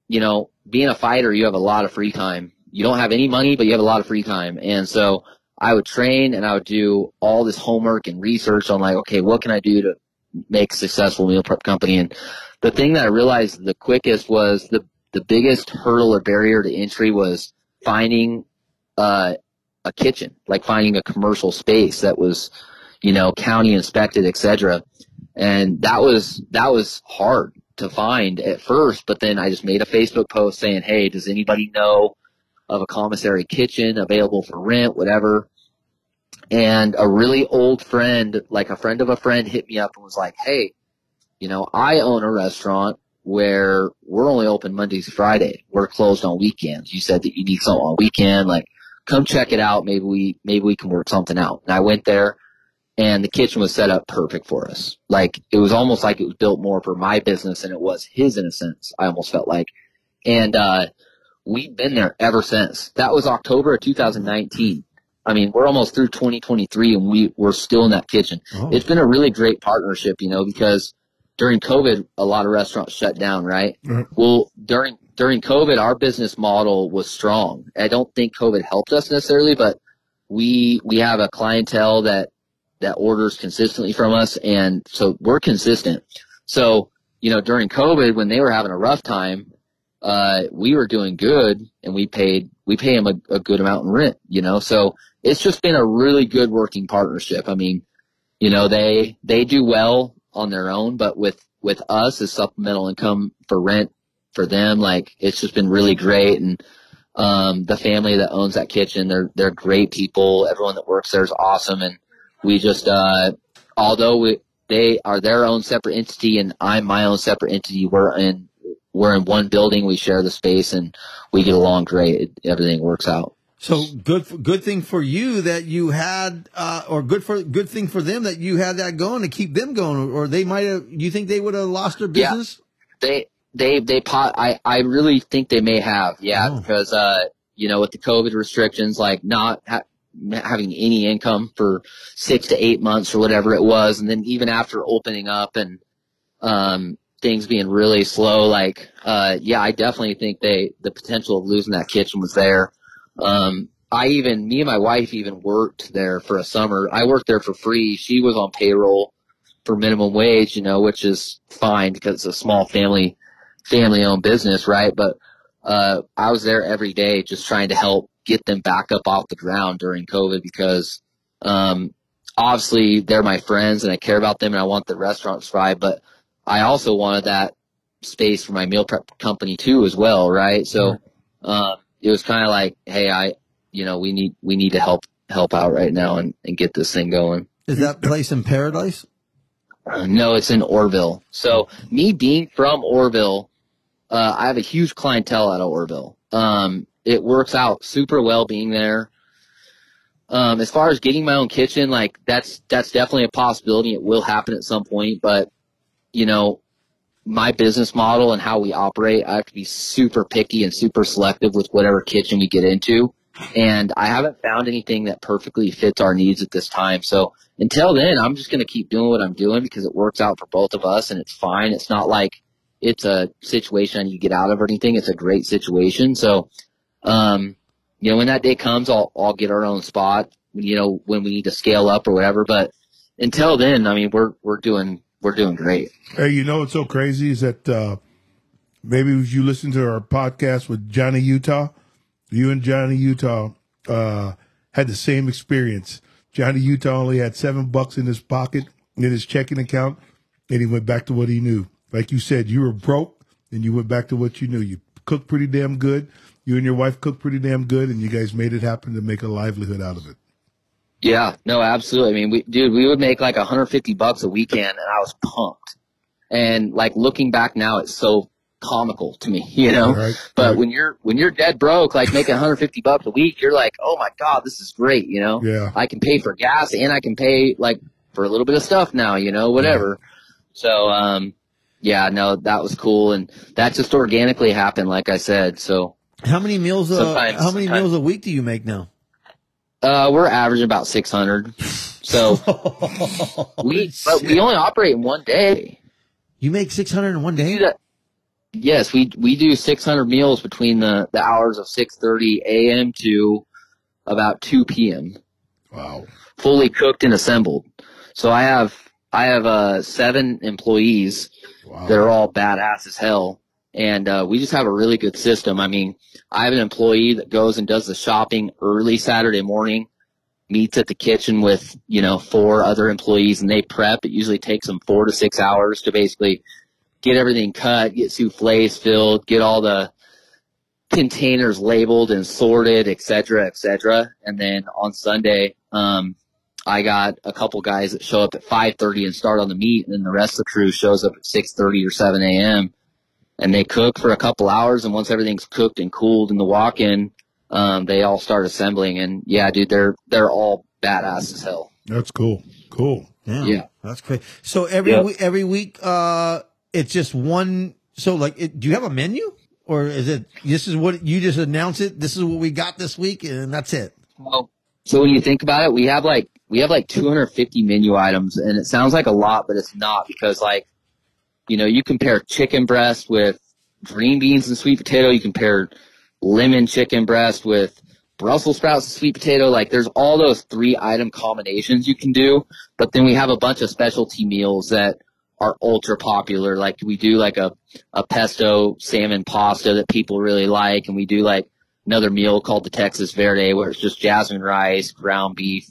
C: you know being a fighter you have a lot of free time. You don't have any money but you have a lot of free time. And so I would train and I would do all this homework and research on like, okay, what can I do to make a successful meal prep company? And the thing that I realized the quickest was the, the biggest hurdle or barrier to entry was finding, uh, a kitchen, like finding a commercial space that was, you know, county inspected, etc. And that was, that was hard to find at first, but then I just made a Facebook post saying, Hey, does anybody know of a commissary kitchen available for rent, whatever. And a really old friend, like a friend of a friend hit me up and was like, Hey, you know, I own a restaurant where we're only open Mondays to Friday. We're closed on weekends. You said that you need something on weekend. Like, come check it out. Maybe we, maybe we can work something out. And I went there and the kitchen was set up perfect for us. Like, it was almost like it was built more for my business than it was his in a sense. I almost felt like. And, uh, we've been there ever since. That was October of 2019. I mean, we're almost through 2023 and we, we're still in that kitchen. Oh. It's been a really great partnership, you know, because during COVID, a lot of restaurants shut down, right? Mm-hmm. Well, during, during COVID, our business model was strong. I don't think COVID helped us necessarily, but we, we have a clientele that that orders consistently from us, and so we're consistent. So you know, during COVID, when they were having a rough time, uh, we were doing good, and we paid we pay them a, a good amount in rent. You know, so it's just been a really good working partnership. I mean, you know, they they do well on their own, but with with us as supplemental income for rent for them, like it's just been really great. And um, the family that owns that kitchen, they're they're great people. Everyone that works there is awesome, and we just uh, although we they are their own separate entity and I'm my own separate entity, we're in we're in one building. We share the space and we get along great. It, everything works out.
A: So good, good thing for you that you had, uh, or good for good thing for them that you had that going to keep them going, or they might have. You think they would have lost their business?
C: Yeah. They they they pot. I I really think they may have. Yeah,
A: Oh.
C: because uh you know with the COVID restrictions, like not ha- having any income for six to eight months or whatever it was, and then even after opening up and um things being really slow, like uh yeah, I definitely think they the potential of losing that kitchen was there. Um, I even, me and my wife even worked there for a summer. I worked there for free. She was on payroll for minimum wage, you know, which is fine because it's a small family, family owned business, right? But, uh, I was there every day just trying to help get them back up off the ground during COVID because, um, obviously they're my friends and I care about them and I want the restaurant to thrive, but I also wanted that space for my meal prep company too as well, right? So, um, it was kind of like, hey, I, you know, we need we need to help help out right now and, and get this thing going.
A: Is that place in paradise?
C: Uh, no, it's in Oroville. So me being from Oroville, uh, I have a huge clientele out of Oroville. Um, it works out super well being there. Um, as far as getting my own kitchen, like that's that's definitely a possibility. It will happen at some point, but you know, my business model and how we operate, I have to be super picky and super selective with whatever kitchen we get into. And I haven't found anything that perfectly fits our needs at this time. So until then, I'm just going to keep doing what I'm doing because it works out for both of us and it's fine. It's not like it's a situation you get out of or anything. It's a great situation. So, um, you know, when that day comes, I'll, I'll get our own spot, you know, when we need to scale up or whatever. But until then, I mean, we're, we're doing, we're doing great.
B: Hey, you know what's so crazy is that uh, maybe if you listen to our podcast with Johnny Utah, you and Johnny Utah uh, had the same experience. Johnny Utah only had seven bucks in his pocket in his checking account, and he went back to what he knew. Like you said, you were broke, and you went back to what you knew. You cooked pretty damn good. You and your wife cooked pretty damn good, and you guys made it happen to make a livelihood out of it.
C: Yeah, no, absolutely. I mean, we, dude, we would make like 150 bucks a weekend and I was pumped. And like looking back now, it's so comical to me, [laughs] you know,
B: Right,
C: but
B: right.
C: when you're, when you're dead broke, like making 150 bucks a week, you're like, oh my God, this is great. You know,
B: Yeah.
C: I can pay for gas and I can pay like for a little bit of stuff now, you know, whatever. So, um, yeah, no, that was cool. And that just organically happened, like I said. So,
A: How many meals? Uh, how many
C: sometimes.
A: meals a week do you make now?
C: Uh, we're averaging about 600. So [laughs] we, but we only operate in one day.
A: You make six hundred in one day.
C: Yes, we we do 600 meals between the the hours of 6:30 a.m. to about 2 p.m.
B: Wow.
C: fully cooked and assembled. So I have I have uh seven employees
B: Wow.
C: that are all badass as hell, and uh, we just have a really good system. I mean, I have an employee that goes and does the shopping early Saturday morning, meets at the kitchen with you know four other employees, and they prep. It usually takes them four to six hours to basically get everything cut, get souffles filled, get all the containers labeled and sorted, et cetera, et cetera. And then on Sunday, um, I got a couple guys that show up at 5:30 and start on the meat, and then the rest of the crew shows up at 6:30 or 7 a.m. and they cook for a couple hours. And once everything's cooked and cooled in the walk-in, um, they all start assembling. And yeah, dude, they're they're all badass as hell.
B: That's cool. Cool.
A: Yeah,
C: Yeah.
A: that's great. So every
C: Yep.
A: week, every week, uh, it's just one. So like, it, do you have a menu, or is it this is what you just announce it? This is what we got this week, and that's it.
C: Well, so when you think about it, we have like we have like 250 menu items, and it sounds like a lot, but it's not because like you know you compare chicken breast with green beans and sweet potato, you compare lemon chicken breast with Brussels sprouts and sweet potato. Like there's all those three item combinations you can do. But then we have a bunch of specialty meals that are ultra popular. Like we do like a, a pesto salmon pasta that people really like. And we do like another meal called the Texas Verde where it's just jasmine rice, ground beef,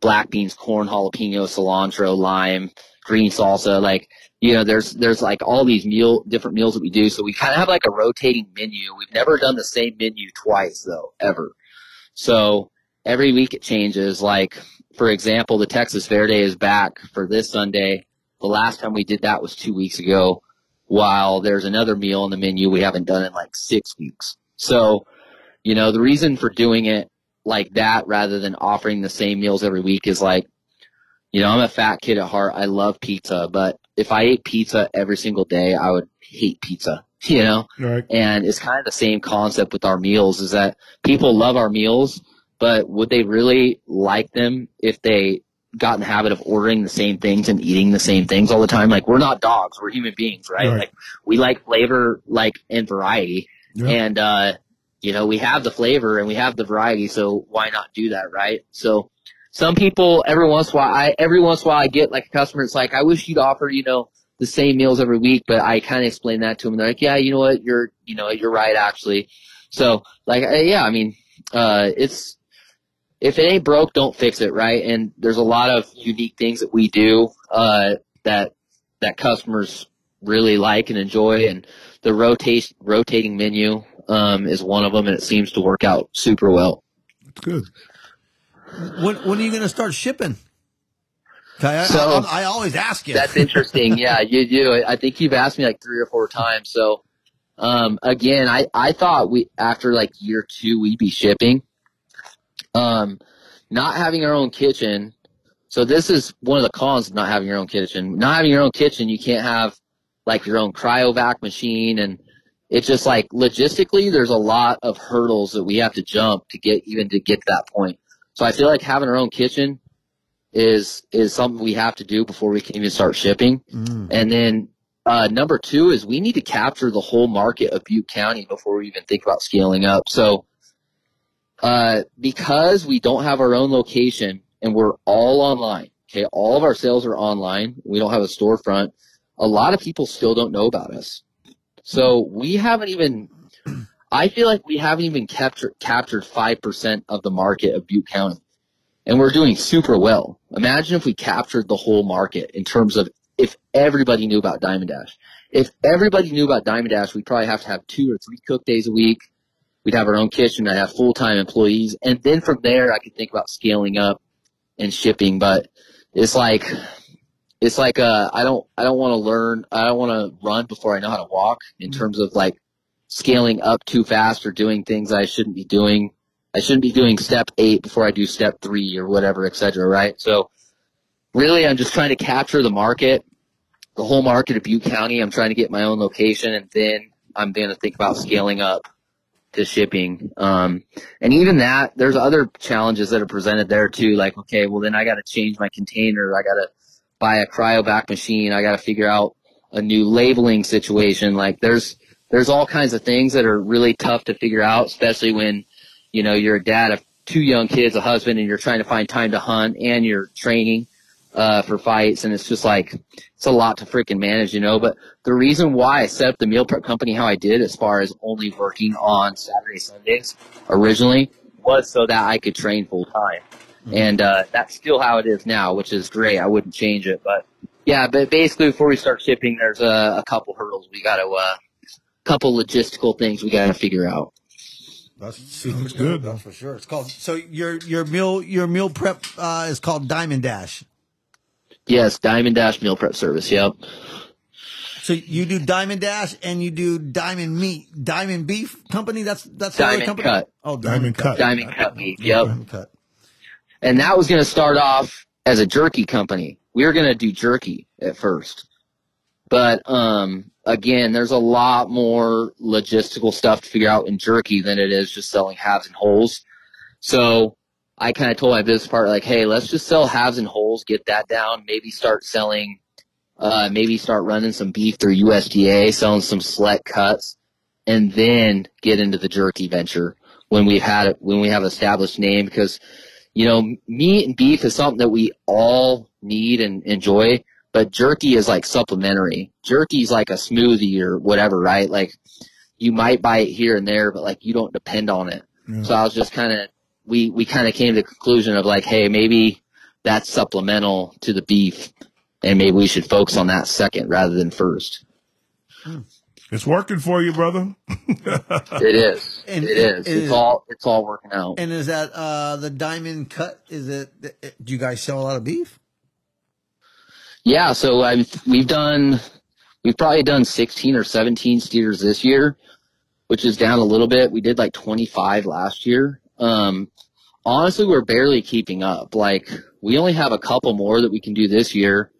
C: black beans, corn, jalapeno, cilantro, lime, green salsa. Like, you know, there's, there's like all these meal, different meals that we do. So we kind of have like a rotating menu. We've never done the same menu twice though, ever. So every week it changes. Like, for example, the Texas Verde is back for this Sunday. The last time we did that was two weeks ago, while there's another meal on the menu we haven't done in like six weeks. So, you know, the reason for doing it like that rather than offering the same meals every week is like, you know, I'm a fat kid at heart. I love pizza, but if I ate pizza every single day, I would hate pizza, [laughs] you know?
B: Right.
C: And it's kind of the same concept with our meals is that people love our meals, but would they really like them if they got in the habit of ordering the same things and eating the same things all the time? Like we're not dogs, we're human beings, right?
B: Right.
C: Like we like flavor, like and variety.
B: Yeah.
C: And, uh, you know, we have the flavor and we have the variety, so why not do that, right? So some people every once in a while I every once in a while I get like a customer it's like, I wish you'd offer, you know, the same meals every week, but I kind of explain that to them they're like, Yeah, you know what, you're you know, you're right actually. So like yeah, I mean, uh it's if it ain't broke, don't fix it, right? And there's a lot of unique things that we do uh that that customers really like and enjoy and the rotate rotating menu um, is one of them, and it seems to work out super well.
B: That's good.
A: When, when are you going to start shipping? I,
C: So-
A: I, I always ask you.
C: That's interesting. [laughs] yeah, you do. I think you've asked me like three or four times. So, um, again, I, I thought we, after like year two, we'd be shipping. Um, not having our own kitchen. So this is one of the cons of not having your own kitchen. Not having your own kitchen, you can't have like your own cryovac machine and it's just like logistically there's a lot of hurdles that we have to jump to get even to get to that point. So I feel like having our own kitchen is is something we have to do before we can even start shipping.
A: Mm.
C: And then uh, number two is we need to capture the whole market of Butte County before we even think about scaling up. So uh, because we don't have our own location and we're all online, okay, all of our sales are online. We don't have a storefront. A lot of people still don't know about us. So we haven't even. I feel like we haven't even captured captured five percent of the market of Butte County, and we're doing super well. Imagine if we captured the whole market in terms of if everybody knew about Diamond Dash. If everybody knew about Diamond Dash, we'd probably have to have two or three cook days a week. We'd have our own kitchen. I'd have full time employees, and then from there, I could think about scaling up and shipping. But it's like it's like uh, I don't I don't want to learn. I don't want to run before I know how to walk. In terms of like scaling up too fast or doing things I shouldn't be doing. I shouldn't be doing step eight before I do step three or whatever, et cetera, right? So really I'm just trying to capture the market, the whole market of Butte County. I'm trying to get my own location and then I'm going to think about scaling up to shipping. Um, and even that, there's other challenges that are presented there too. Like, okay, well then I got to change my container. I got to buy a cryovac machine. I got to figure out a new labeling situation. Like there's, there's all kinds of things that are really tough to figure out, especially when, you know, you're a dad of two young kids, a husband, and you're trying to find time to hunt and you're training, uh, for fights. And it's just like, it's a lot to freaking manage, you know, but the reason why I set up the meal prep company how I did as far as only working on Saturday, Sundays originally was so that I could train full time. And, uh, that's still how it is now, which is great. I wouldn't change it, but yeah, but basically before we start shipping, there's a, a couple hurdles we got to, uh, couple logistical things we got to figure out.
A: That's super
B: Sounds good,
A: That's for sure. It's called so your your meal your meal prep uh, is called Diamond Dash.
C: Yes, Diamond Dash Meal Prep Service. Yep.
A: So you do Diamond Dash and you do Diamond Meat, Diamond Beef Company. That's that's the
C: Diamond
A: company.
C: Cut.
A: Oh,
B: Diamond Cut.
C: Diamond Cut Meat. Yep.
A: Diamond Cut.
C: And that was going to start off as a jerky company. We were going to do jerky at first. But, um, again, there's a lot more logistical stuff to figure out in jerky than it is just selling halves and wholes. So I kind of told my business partner, like, hey, let's just sell halves and wholes, get that down, maybe start selling, uh, maybe start running some beef through USDA, selling some select cuts, and then get into the jerky venture. when we've had it, when we have established name because, you know, meat and beef is something that we all need and enjoy, but jerky is like supplementary. Jerky is like a smoothie or whatever, right? Like you might buy it here and there, but like you don't depend on it.
B: Yeah.
C: So I was just kind of, we, we kind of came to the conclusion of like, hey, maybe that's supplemental to the beef and maybe we should focus on that second rather than first.
B: It's working for you, brother. [laughs]
C: It is.
A: And
C: it is.
A: it
C: It's
A: is-
C: all, it's all working out.
A: And is that uh, the diamond cut? Is it? Do you guys sell a lot of beef?
C: Yeah, so I've we've done we've probably done 16 or 17 steers this year, which is down a little bit. We did like 25 last year. Um, honestly, we're barely keeping up. Like we only have a couple more that we can do this year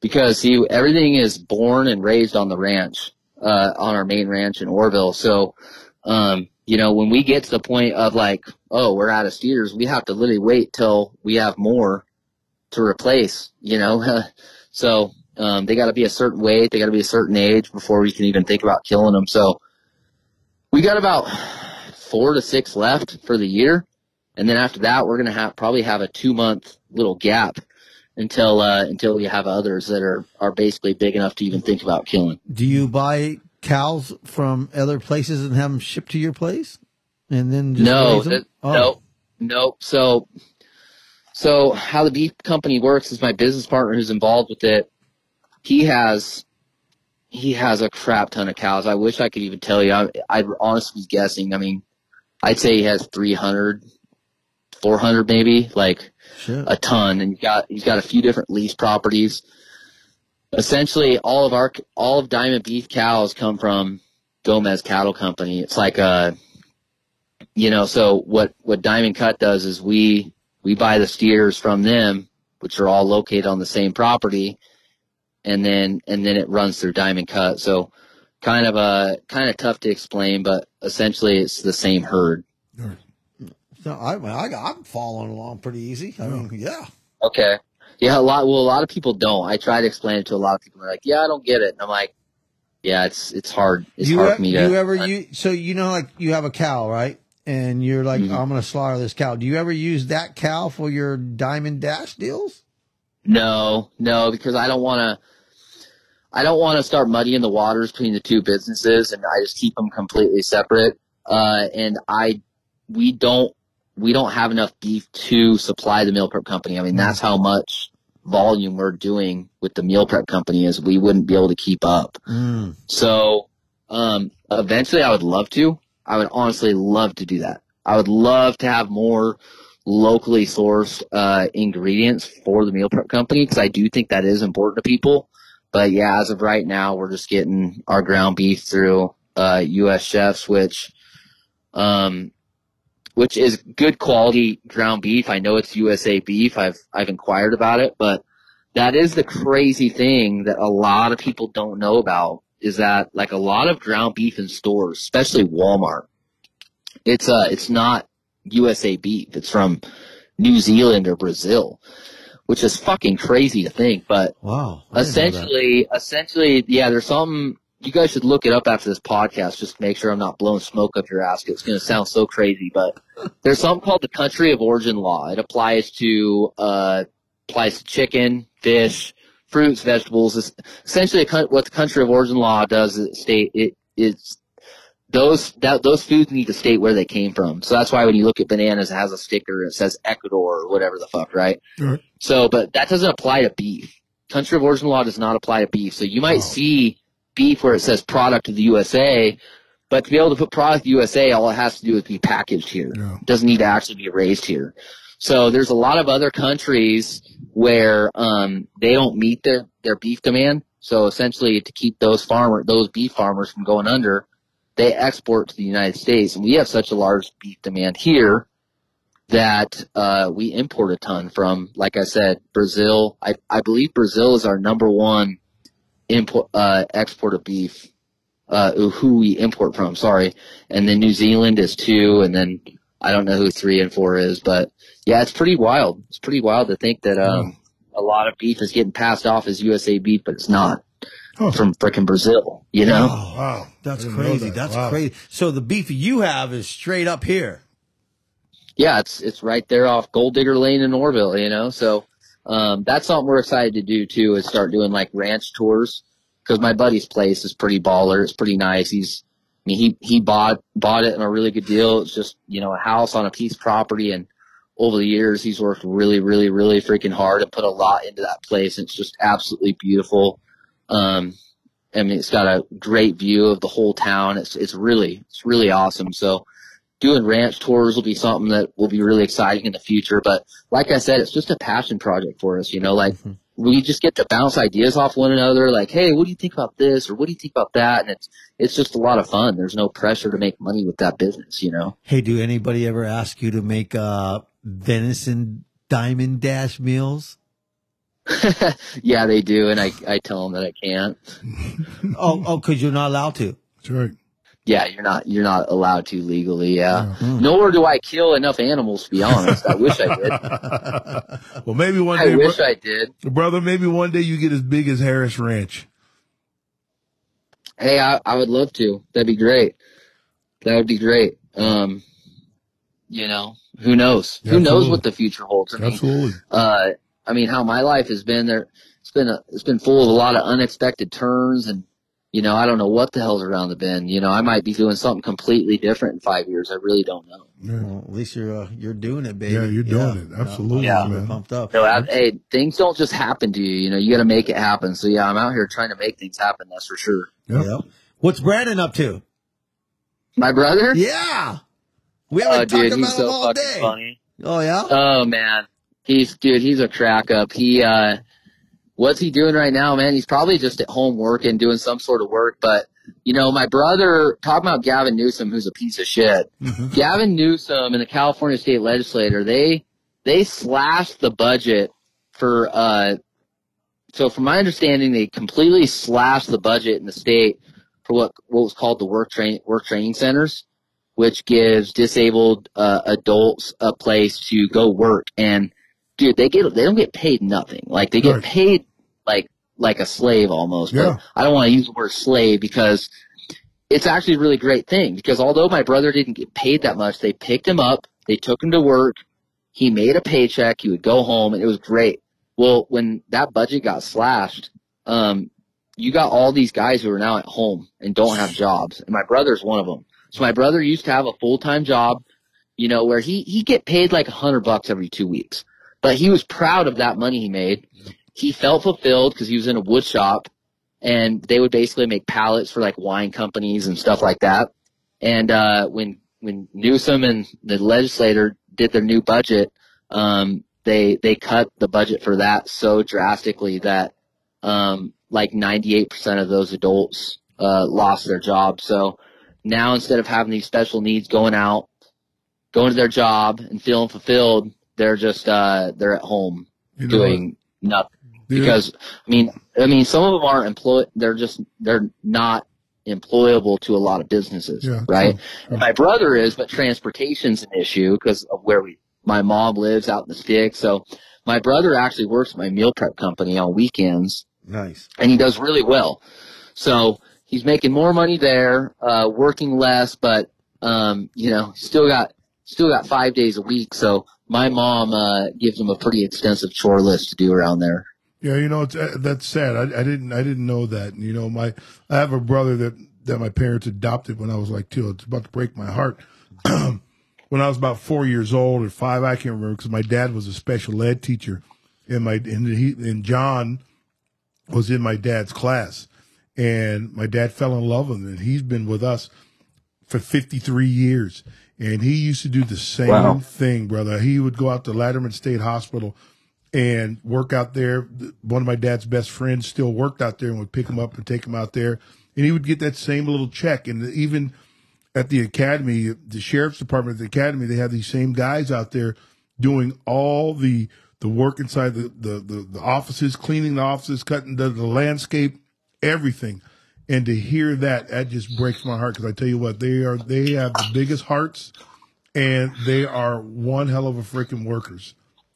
C: because see everything is born and raised on the ranch, uh, on our main ranch in Oroville. So, um, you know, when we get to the point of like, oh, we're out of steers, we have to literally wait till we have more to replace, you know. [laughs] so um, they got to be a certain weight, they got to be a certain age before we can even think about killing them. So we got about four to six left for the year, and then after that, we're gonna have probably have a two month little gap until uh, until we have others that are are basically big enough to even think about killing.
A: Do you buy cows from other places and have them shipped to your place, and then just
C: no,
A: raise them?
C: that-
A: Oh.
C: no, no. So, so how the beef company works is my business partner who's involved with it. He has, he has a crap ton of cows. I wish I could even tell you. I, I'd honestly guessing. I mean, I'd say he has 300, 400 maybe, like a ton. And he's got, he's got a few different lease properties. Essentially, all of our, all of Diamond Beef cows come from Gomez Cattle Company. It's like a, you know, so what, what Diamond Cut does is we, we buy the steers from them, which are all located on the same property. And then, and then it runs through Diamond Cut. So kind of uh, a, kind of tough to explain, but essentially it's the same herd.
A: So I, I, I'm following along pretty easy. I mean, yeah.
C: Okay. Yeah, a lot. Well, a lot of people don't. I try to explain it to a lot of people. They're like, "Yeah, I don't get it," and I'm like, "Yeah, it's it's hard. It's
A: you
C: hard
A: e-
C: for me to."
A: you ever you so you know like you have a cow right, and you're like
C: Mhm.
A: I'm gonna slaughter this cow. Do you ever use that cow for your diamond dash deals?
C: No, no, because I don't want to. I don't want to start muddying the waters between the two businesses, and I just keep them completely separate. Uh, and I, we don't, we don't have enough beef to supply the meal prep company. I mean, that's how much volume we're doing with the meal prep company is we wouldn't be able to keep up.
A: Mm.
C: So, um, eventually I would love to. I would honestly love to do that. I would love to have more locally sourced, uh, ingredients for the meal prep company because I do think that is important to people. But yeah, as of right now, we're just getting our ground beef through, uh, U.S. chefs, which, um, which is good quality ground beef. I know it's USA beef. I've, I've inquired about it, but that is the crazy thing that a lot of people don't know about is that like a lot of ground beef in stores, especially Walmart, it's uh it's not USA beef. It's from New Zealand or Brazil, which is fucking crazy to think. But
A: Wow. I didn't know that.
C: essentially, essentially, yeah, there's something you guys should look it up after this podcast just to make sure I'm not blowing smoke up your ass. It's going to sound so crazy, but there's something called the country of origin law. It applies to uh applies to chicken, fish, fruits, vegetables. It's essentially, a, what the country of origin law does is it state it is those that those foods need to state where they came from. So that's why when you look at bananas, it has a sticker. It says Ecuador or whatever the fuck, right?
B: Right.
C: So, but that doesn't apply to beef. Country of origin law does not apply to beef. So you might
A: Oh.
C: see beef where it says product of the USA, but to be able to put product of the USA, all it has to do is be packaged here.
B: Yeah.
C: It doesn't need to actually be raised here. So there's a lot of other countries where um, they don't meet their, their beef demand. So essentially, to keep those farmer those beef farmers from going under, they export to the United States, and we have such a large beef demand here that uh, we import a ton from. Like I said, Brazil. I, I believe Brazil is our number one import uh, export of beef. Uh, who we import from, sorry, and then New Zealand is two, and then I don't know who three and four is, but yeah, it's pretty wild. It's pretty wild to think that um, a lot of beef is getting passed off as USA beef, but it's not.
B: Huh.
C: from frickin' Brazil. You know?
B: Wow.
A: That's
B: I didn't know
A: crazy.
B: that.
A: That's
B: Wow.
A: crazy. So the beef you have is straight up here.
C: yeah, it's it's right there off Gold Digger Lane in Oroville, you know. So um, that's something we're excited to do too. Is start doing like ranch tours because my buddy's place is pretty baller. It's pretty nice. He's I mean he he bought bought it in a really good deal. It's just you know a house on a piece of property and. Over the years, he's worked really, really, really freaking hard and put a lot into that place. It's just absolutely beautiful. Um, I mean, it's got a great view of the whole town. It's it's really it's really awesome. So, doing ranch tours will be something that will be really exciting in the future. But like I said, it's just a passion project for us, you know, like we just get to bounce ideas off one another. Like, Hey, what do you think about this? Or what do you think about that? And it's, it's just a lot of fun. There's no pressure to make money with that business, you know?
A: Hey, do anybody ever ask you to make uh venison diamond dash meals? [laughs]
C: yeah, they do. And I, I tell them that I can't. [laughs]
A: oh, oh, because you're not allowed to.
B: That's right.
C: Yeah, you're not, you're not allowed to legally. Yeah.
A: Hmm.
C: Nor do I kill enough animals, to be honest. I wish I did. [laughs]
B: well, maybe one
C: I
B: day, I
C: wish
B: bro-
C: I did.
B: brother, maybe one day you get as big as Harris Ranch.
C: Hey, I, I would love to. That'd be great. That would be great. Um, you know, who knows? Who knows what the future holds? I mean,
B: Absolutely.
C: uh, I mean, how my life has been there. It's been a, it's been full of a lot of unexpected turns and, you know, I don't know what the hell's around the bend. You know, I might be doing something completely different in five years. I really don't know.
B: Yeah.
A: Well, at least you're uh, you're doing it, baby.
B: Yeah, you're doing it. Absolutely,
C: Yeah.
B: Man.
A: pumped up.
C: So, I, hey, things don't just happen to you. You know, you got to make it happen. So yeah, I'm out here trying to make things happen. That's for sure.
B: Yep.
A: Yep. What's Brandon up to?
C: My brother?
A: Yeah. We
C: Oh,
A: haven't
C: dude,
A: talked
C: he's
A: about him
C: so
A: all day.
C: funny.
A: Oh yeah.
C: Oh man, he's dude. He's a crack up. He uh, what's he doing right now, man? He's probably just at home working, doing some sort of work. But you know, my brother talking about Gavin Newsom, who's a piece of shit.
A: Mm-hmm.
C: Gavin Newsom and the California State Legislature, they they slashed the budget for uh. So from my understanding, they completely slashed the budget in the state for what what was called the work train work training centers which gives disabled uh, adults a place to go work. And dude, they get they don't get paid nothing. Like they get
B: Right.
C: paid like like a slave almost.
B: Yeah.
C: But I don't want to use the word slave because it's actually a really great thing. Because although my brother didn't get paid that much, they picked him up, they took him to work, he made a paycheck, he would go home, and it was great. Well, when that budget got slashed, um, you got all these guys who are now at home and don't have jobs, and my brother's one of them. So my brother used to have a full time job, you know, where he he get paid like a hundred bucks every two weeks, but he was proud of that money he made. He felt fulfilled because he was in a wood shop, and they would basically make pallets for like wine companies and stuff like that. And uh, when when Newsom and the legislator did their new budget, um, they they cut the budget for that so drastically that um, like 98% of those adults uh, lost their jobs. So now instead of having these special needs going out, going to their job and feeling fulfilled, they're just uh, they're at home
B: You know
C: doing nothing.
B: what? Dude,
C: Because I mean, I mean, some of them aren't employed. They're just they're not employable to a lot of businesses,
B: Yeah,
C: right?
B: true, true.
C: My brother is, but transportation's an issue because of where we. My mom lives out in the sticks, so my brother actually works at my meal prep company on weekends
A: Nice.
C: and he does really well. So he's making more money there, uh, working less, but um, you know, still got still got five days a week. So my mom uh, gives him a pretty extensive chore list to do around there.
B: Yeah, you know, it's, uh, that's sad. I, I didn't, I didn't know that. You know, my, I have a brother that, that my parents adopted when I was like two. It's about to break my heart. [clears throat] when I was about four years old or five, I can't remember because my dad was a special ed teacher and my, and he, and John was in my dad's class and my dad fell in love with him and he's been with us for 53 years. And he used to do the same
C: Wow.
B: thing, brother. He would go out to Latterman State Hospital and work out there. One of my dad's best friends still worked out there and would pick him up and take him out there. And he would get that same little check. And even at the academy, the sheriff's department at the academy, they have these same guys out there doing all the the work inside the the, the, the offices, cleaning the offices, cutting the, the landscape, everything. And to hear that, that just breaks my heart because I tell you what, they are they have the biggest hearts, and they are one hell of a freaking workers.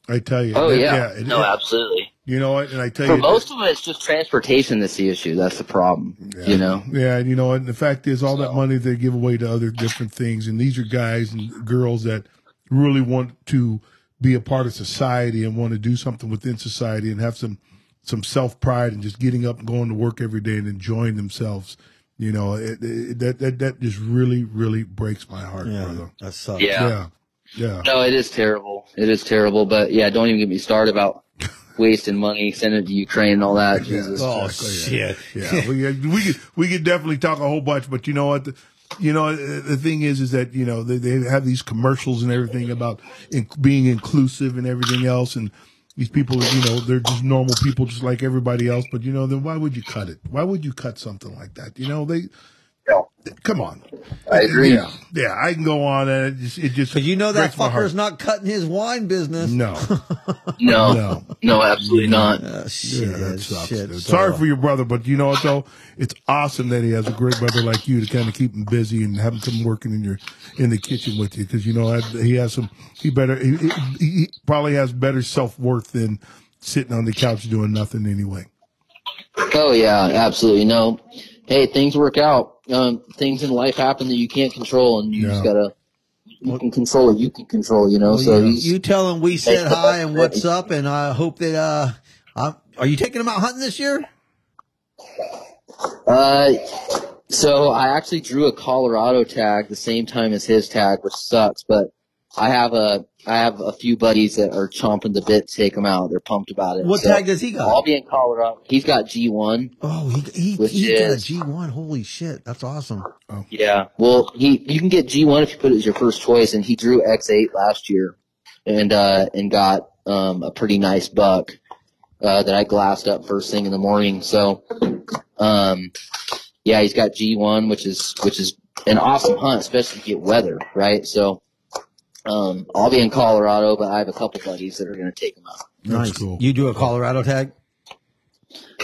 B: I tell you.
C: Oh
B: They-
C: yeah,
B: it-
C: no,
B: it-
C: absolutely.
B: You know what? And I tell
C: For
B: you, for
C: most of them, it's just transportation that's the issue. That's the problem. You know.
B: Yeah, and you know, what? and the fact is, all that money they give away to other different things, and these are guys and girls that really want to be a part of society and want to do something within society and have some some self pride and just getting up and going to work every day and enjoying themselves. You know, it, it, that that that just really really breaks my heart,
A: Yeah,
B: brother.
A: that sucks.
C: Yeah.
B: Yeah, yeah.
C: No, it is terrible. It is terrible. But yeah, don't even get me started about [laughs] wasting money, sending it to Ukraine and all that. Jesus.
A: Oh
B: Exactly,
A: shit.
B: yeah, we we could we could definitely talk a whole bunch, but you know what? The, you know the the thing is, is that you know they, they have these commercials and everything about in, being inclusive and everything else, and these people, you know, they're just normal people, just like everybody else. But you know, then why would you cut it? Why would you cut something like that? You know, they come on.
C: I agree.
B: Yeah, yeah, I can go on, and it just it just
A: But you know that
B: breaks
A: fucker's not cutting his wine business.
B: no. [laughs]
C: No,
B: No.
C: no, absolutely not.
A: Uh, shit,
B: Yeah, that sucks.
A: shit.
B: dude.
A: So-
B: Sorry for your brother, but you know what though? It's awesome that he has a great brother like you to kind of keep him busy and have him come working in your in the kitchen with you because you know he has some. He better. He, he, he probably has better self worth than sitting on the couch doing nothing anyway.
C: Oh yeah, absolutely. No, hey, things work out. Um, things in life happen that you can't control, and you just gotta. You can control it. You can control. You know.
A: Well,
C: so
A: you, you tell him we said hi and what's up, and I hope that uh, I'm, are you taking him out hunting this year?
C: Uh, so I actually drew a Colorado tag the same time as his tag, which sucks. But I have a I have a few buddies that are chomping the bit to take him out. They're pumped about it.
A: What
C: So
A: tag does he got?
C: I'll be in Colorado. He's got G one.
A: Oh, he he
C: Which
A: he got a
C: is-
A: G one. Holy shit, that's awesome.
C: Yeah. Well, he you can get G one if you put it as your first choice, and he drew X eight last year, and uh and got um a pretty nice buck uh that I glassed up first thing in the morning. So um yeah, he's got G one, which is which is an awesome hunt, especially if you get weather, right? So um I'll be in Colorado, but I have a couple buddies that are gonna take them out.
B: That's
A: nice.
B: cool.
A: You do a Colorado tag?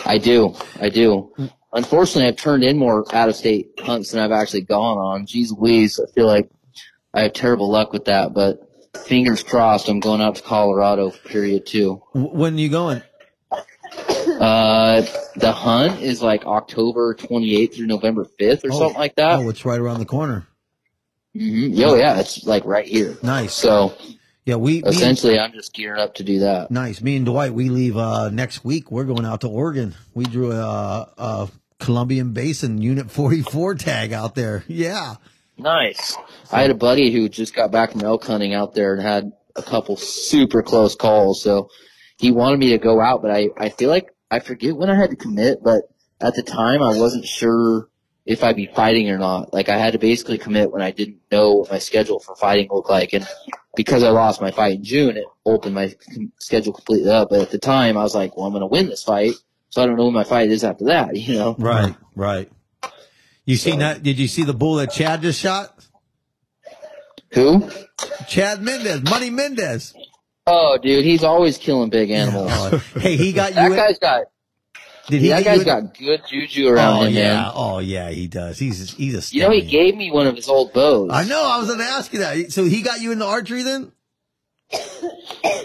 C: I do. I do. Unfortunately, I've turned in more out of state hunts than I've actually gone on. Jeez Louise, I feel like I have terrible luck with that, but fingers crossed I'm going out to Colorado period two.
A: When are you going?
C: Uh, the hunt is like October 28th through November 5th or
A: Oh.
C: something like that.
A: Oh, it's right around the corner.
C: Hmm Yo, yeah, it's like right here.
A: Nice.
C: So
A: Yeah, we and,
C: essentially I'm just gearing up to do that.
A: nice. Me and Dwight, we leave uh next week. We're going out to Oregon. We drew a, a Columbia Basin Unit 44 tag out there. Yeah.
C: Nice. I had a buddy who just got back from elk hunting out there and had a couple super close calls. So he wanted me to go out, but I, I feel like I forget when I had to commit, but at the time I wasn't sure if I'd be fighting or not. Like I had to basically commit when I didn't know what my schedule for fighting looked like. And because I lost my fight in June, it opened my schedule completely up. But at the time I was like, well, I'm going to win this fight. So I don't know when my fight is after that, [laughs] you know?
A: Right. Right. You seen that? Did you see the bull that Chad just shot?
C: Who?
A: Chad Mendes, Money Mendes.
C: Oh, dude, he's always killing big animals. [laughs]
A: Hey, he got you.
C: That
A: in-
C: guy's got
A: did he
C: that guy's got good juju around
A: Oh
C: him,
A: yeah.
C: man.
A: Oh yeah, he does. He's he's a.
C: You know, he gave me one of his old bows.
A: I know. I was going to ask you that. So he got you into archery then? [coughs]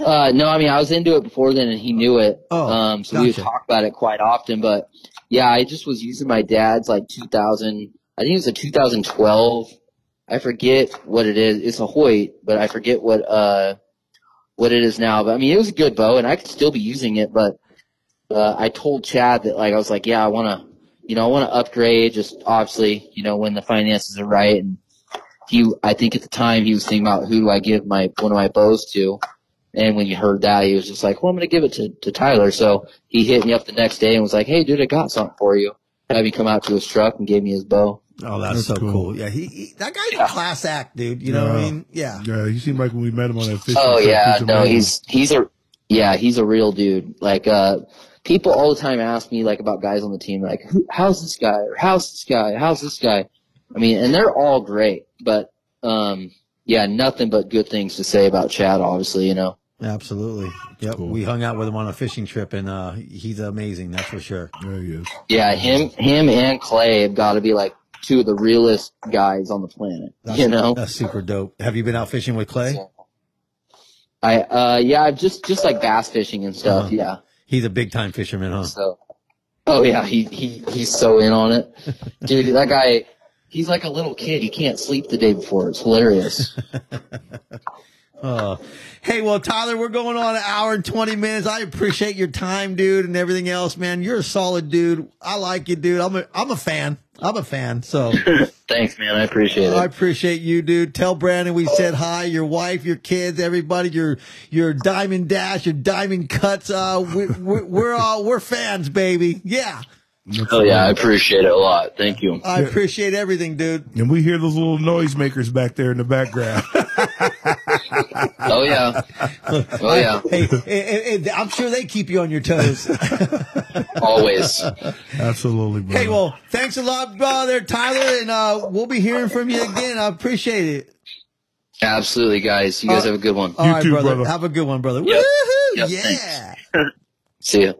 C: Uh, no, I mean, I was into it before then, and he knew it.
A: Oh,
C: um, so we would talk about it quite often. But yeah, I just was using my dad's like 2000. I think it was a 2012. I forget what it is. It's a Hoyt, but I forget what uh what it is now. But I mean, it was a good bow, and I could still be using it. But uh, I told Chad that like I was like, yeah, I want to, you know, I want to upgrade. Just obviously, you know, when the finances are right. And he, I think at the time he was thinking about who do I give my one of my bows to. And when you heard that, he was just like, well, I'm going to give it to, to Tyler. So he hit me up the next day and was like, hey, dude, I got something for you. Had me come out to his truck and gave me his bow.
A: Oh, that's,
B: That's
A: so
B: cool.
A: cool. Yeah, he, he that guy's a class act, dude. You know what I mean? Yeah.
B: Yeah, he seemed like when we met him on that fishing
C: Oh yeah, no, he's he's a yeah, he's a real dude. Like uh people all the time ask me like about guys on the team like Who, how's this guy or how's this guy? How's this guy? I mean, and they're all great, but um yeah, nothing but good things to say about Chad obviously, you know.
A: Absolutely. Yep.
B: Cool.
A: We hung out with him on a fishing trip, and uh, he's amazing. That's for sure.
B: There he is.
C: Yeah, him him and Clay have got to be like two of the realest guys on the planet,
A: That's,
C: you know.
A: that's super dope. Have you been out fishing with Clay?
C: I uh yeah, I've just just like bass fishing and stuff.
A: Uh-huh.
C: Yeah.
A: He's a big time fisherman, huh?
C: So, oh yeah, he he he's so in on it, [laughs] dude. That guy, he's like a little kid. He can't sleep the day before. It's hilarious. [laughs]
A: Uh, hey, well, Tyler, we're going on an hour and 20 minutes. I appreciate your time, dude, and everything else, man. You're a solid dude. I like you, dude. I'm a, I'm a fan. I'm a fan. So [laughs]
C: Thanks, man. I appreciate it.
A: I appreciate you, dude. Tell Brandon we said hi, your wife, your kids, everybody, your, your diamond dash, your diamond cuts. Uh, we, we're, we're all, we're fans, baby. Yeah.
C: Oh yeah, I appreciate it a lot. Thank you.
A: I appreciate everything, dude.
B: And we hear those little noisemakers back there in the background. [laughs]
C: Oh yeah. Oh yeah.
A: Hey, eh, eh, I'm sure they keep you on your toes.
C: Always.
B: Absolutely, brother.
A: Hey, well, thanks a lot, brother Tyler, and uh, we'll be hearing from you again. I appreciate it.
C: Absolutely, guys. You guys have a good one.
B: You
A: right,
B: too,
A: brother.
B: brother.
A: Have a good one, brother.
C: Yep.
A: Woohoo!
C: Yep,
A: yeah.
C: See ya.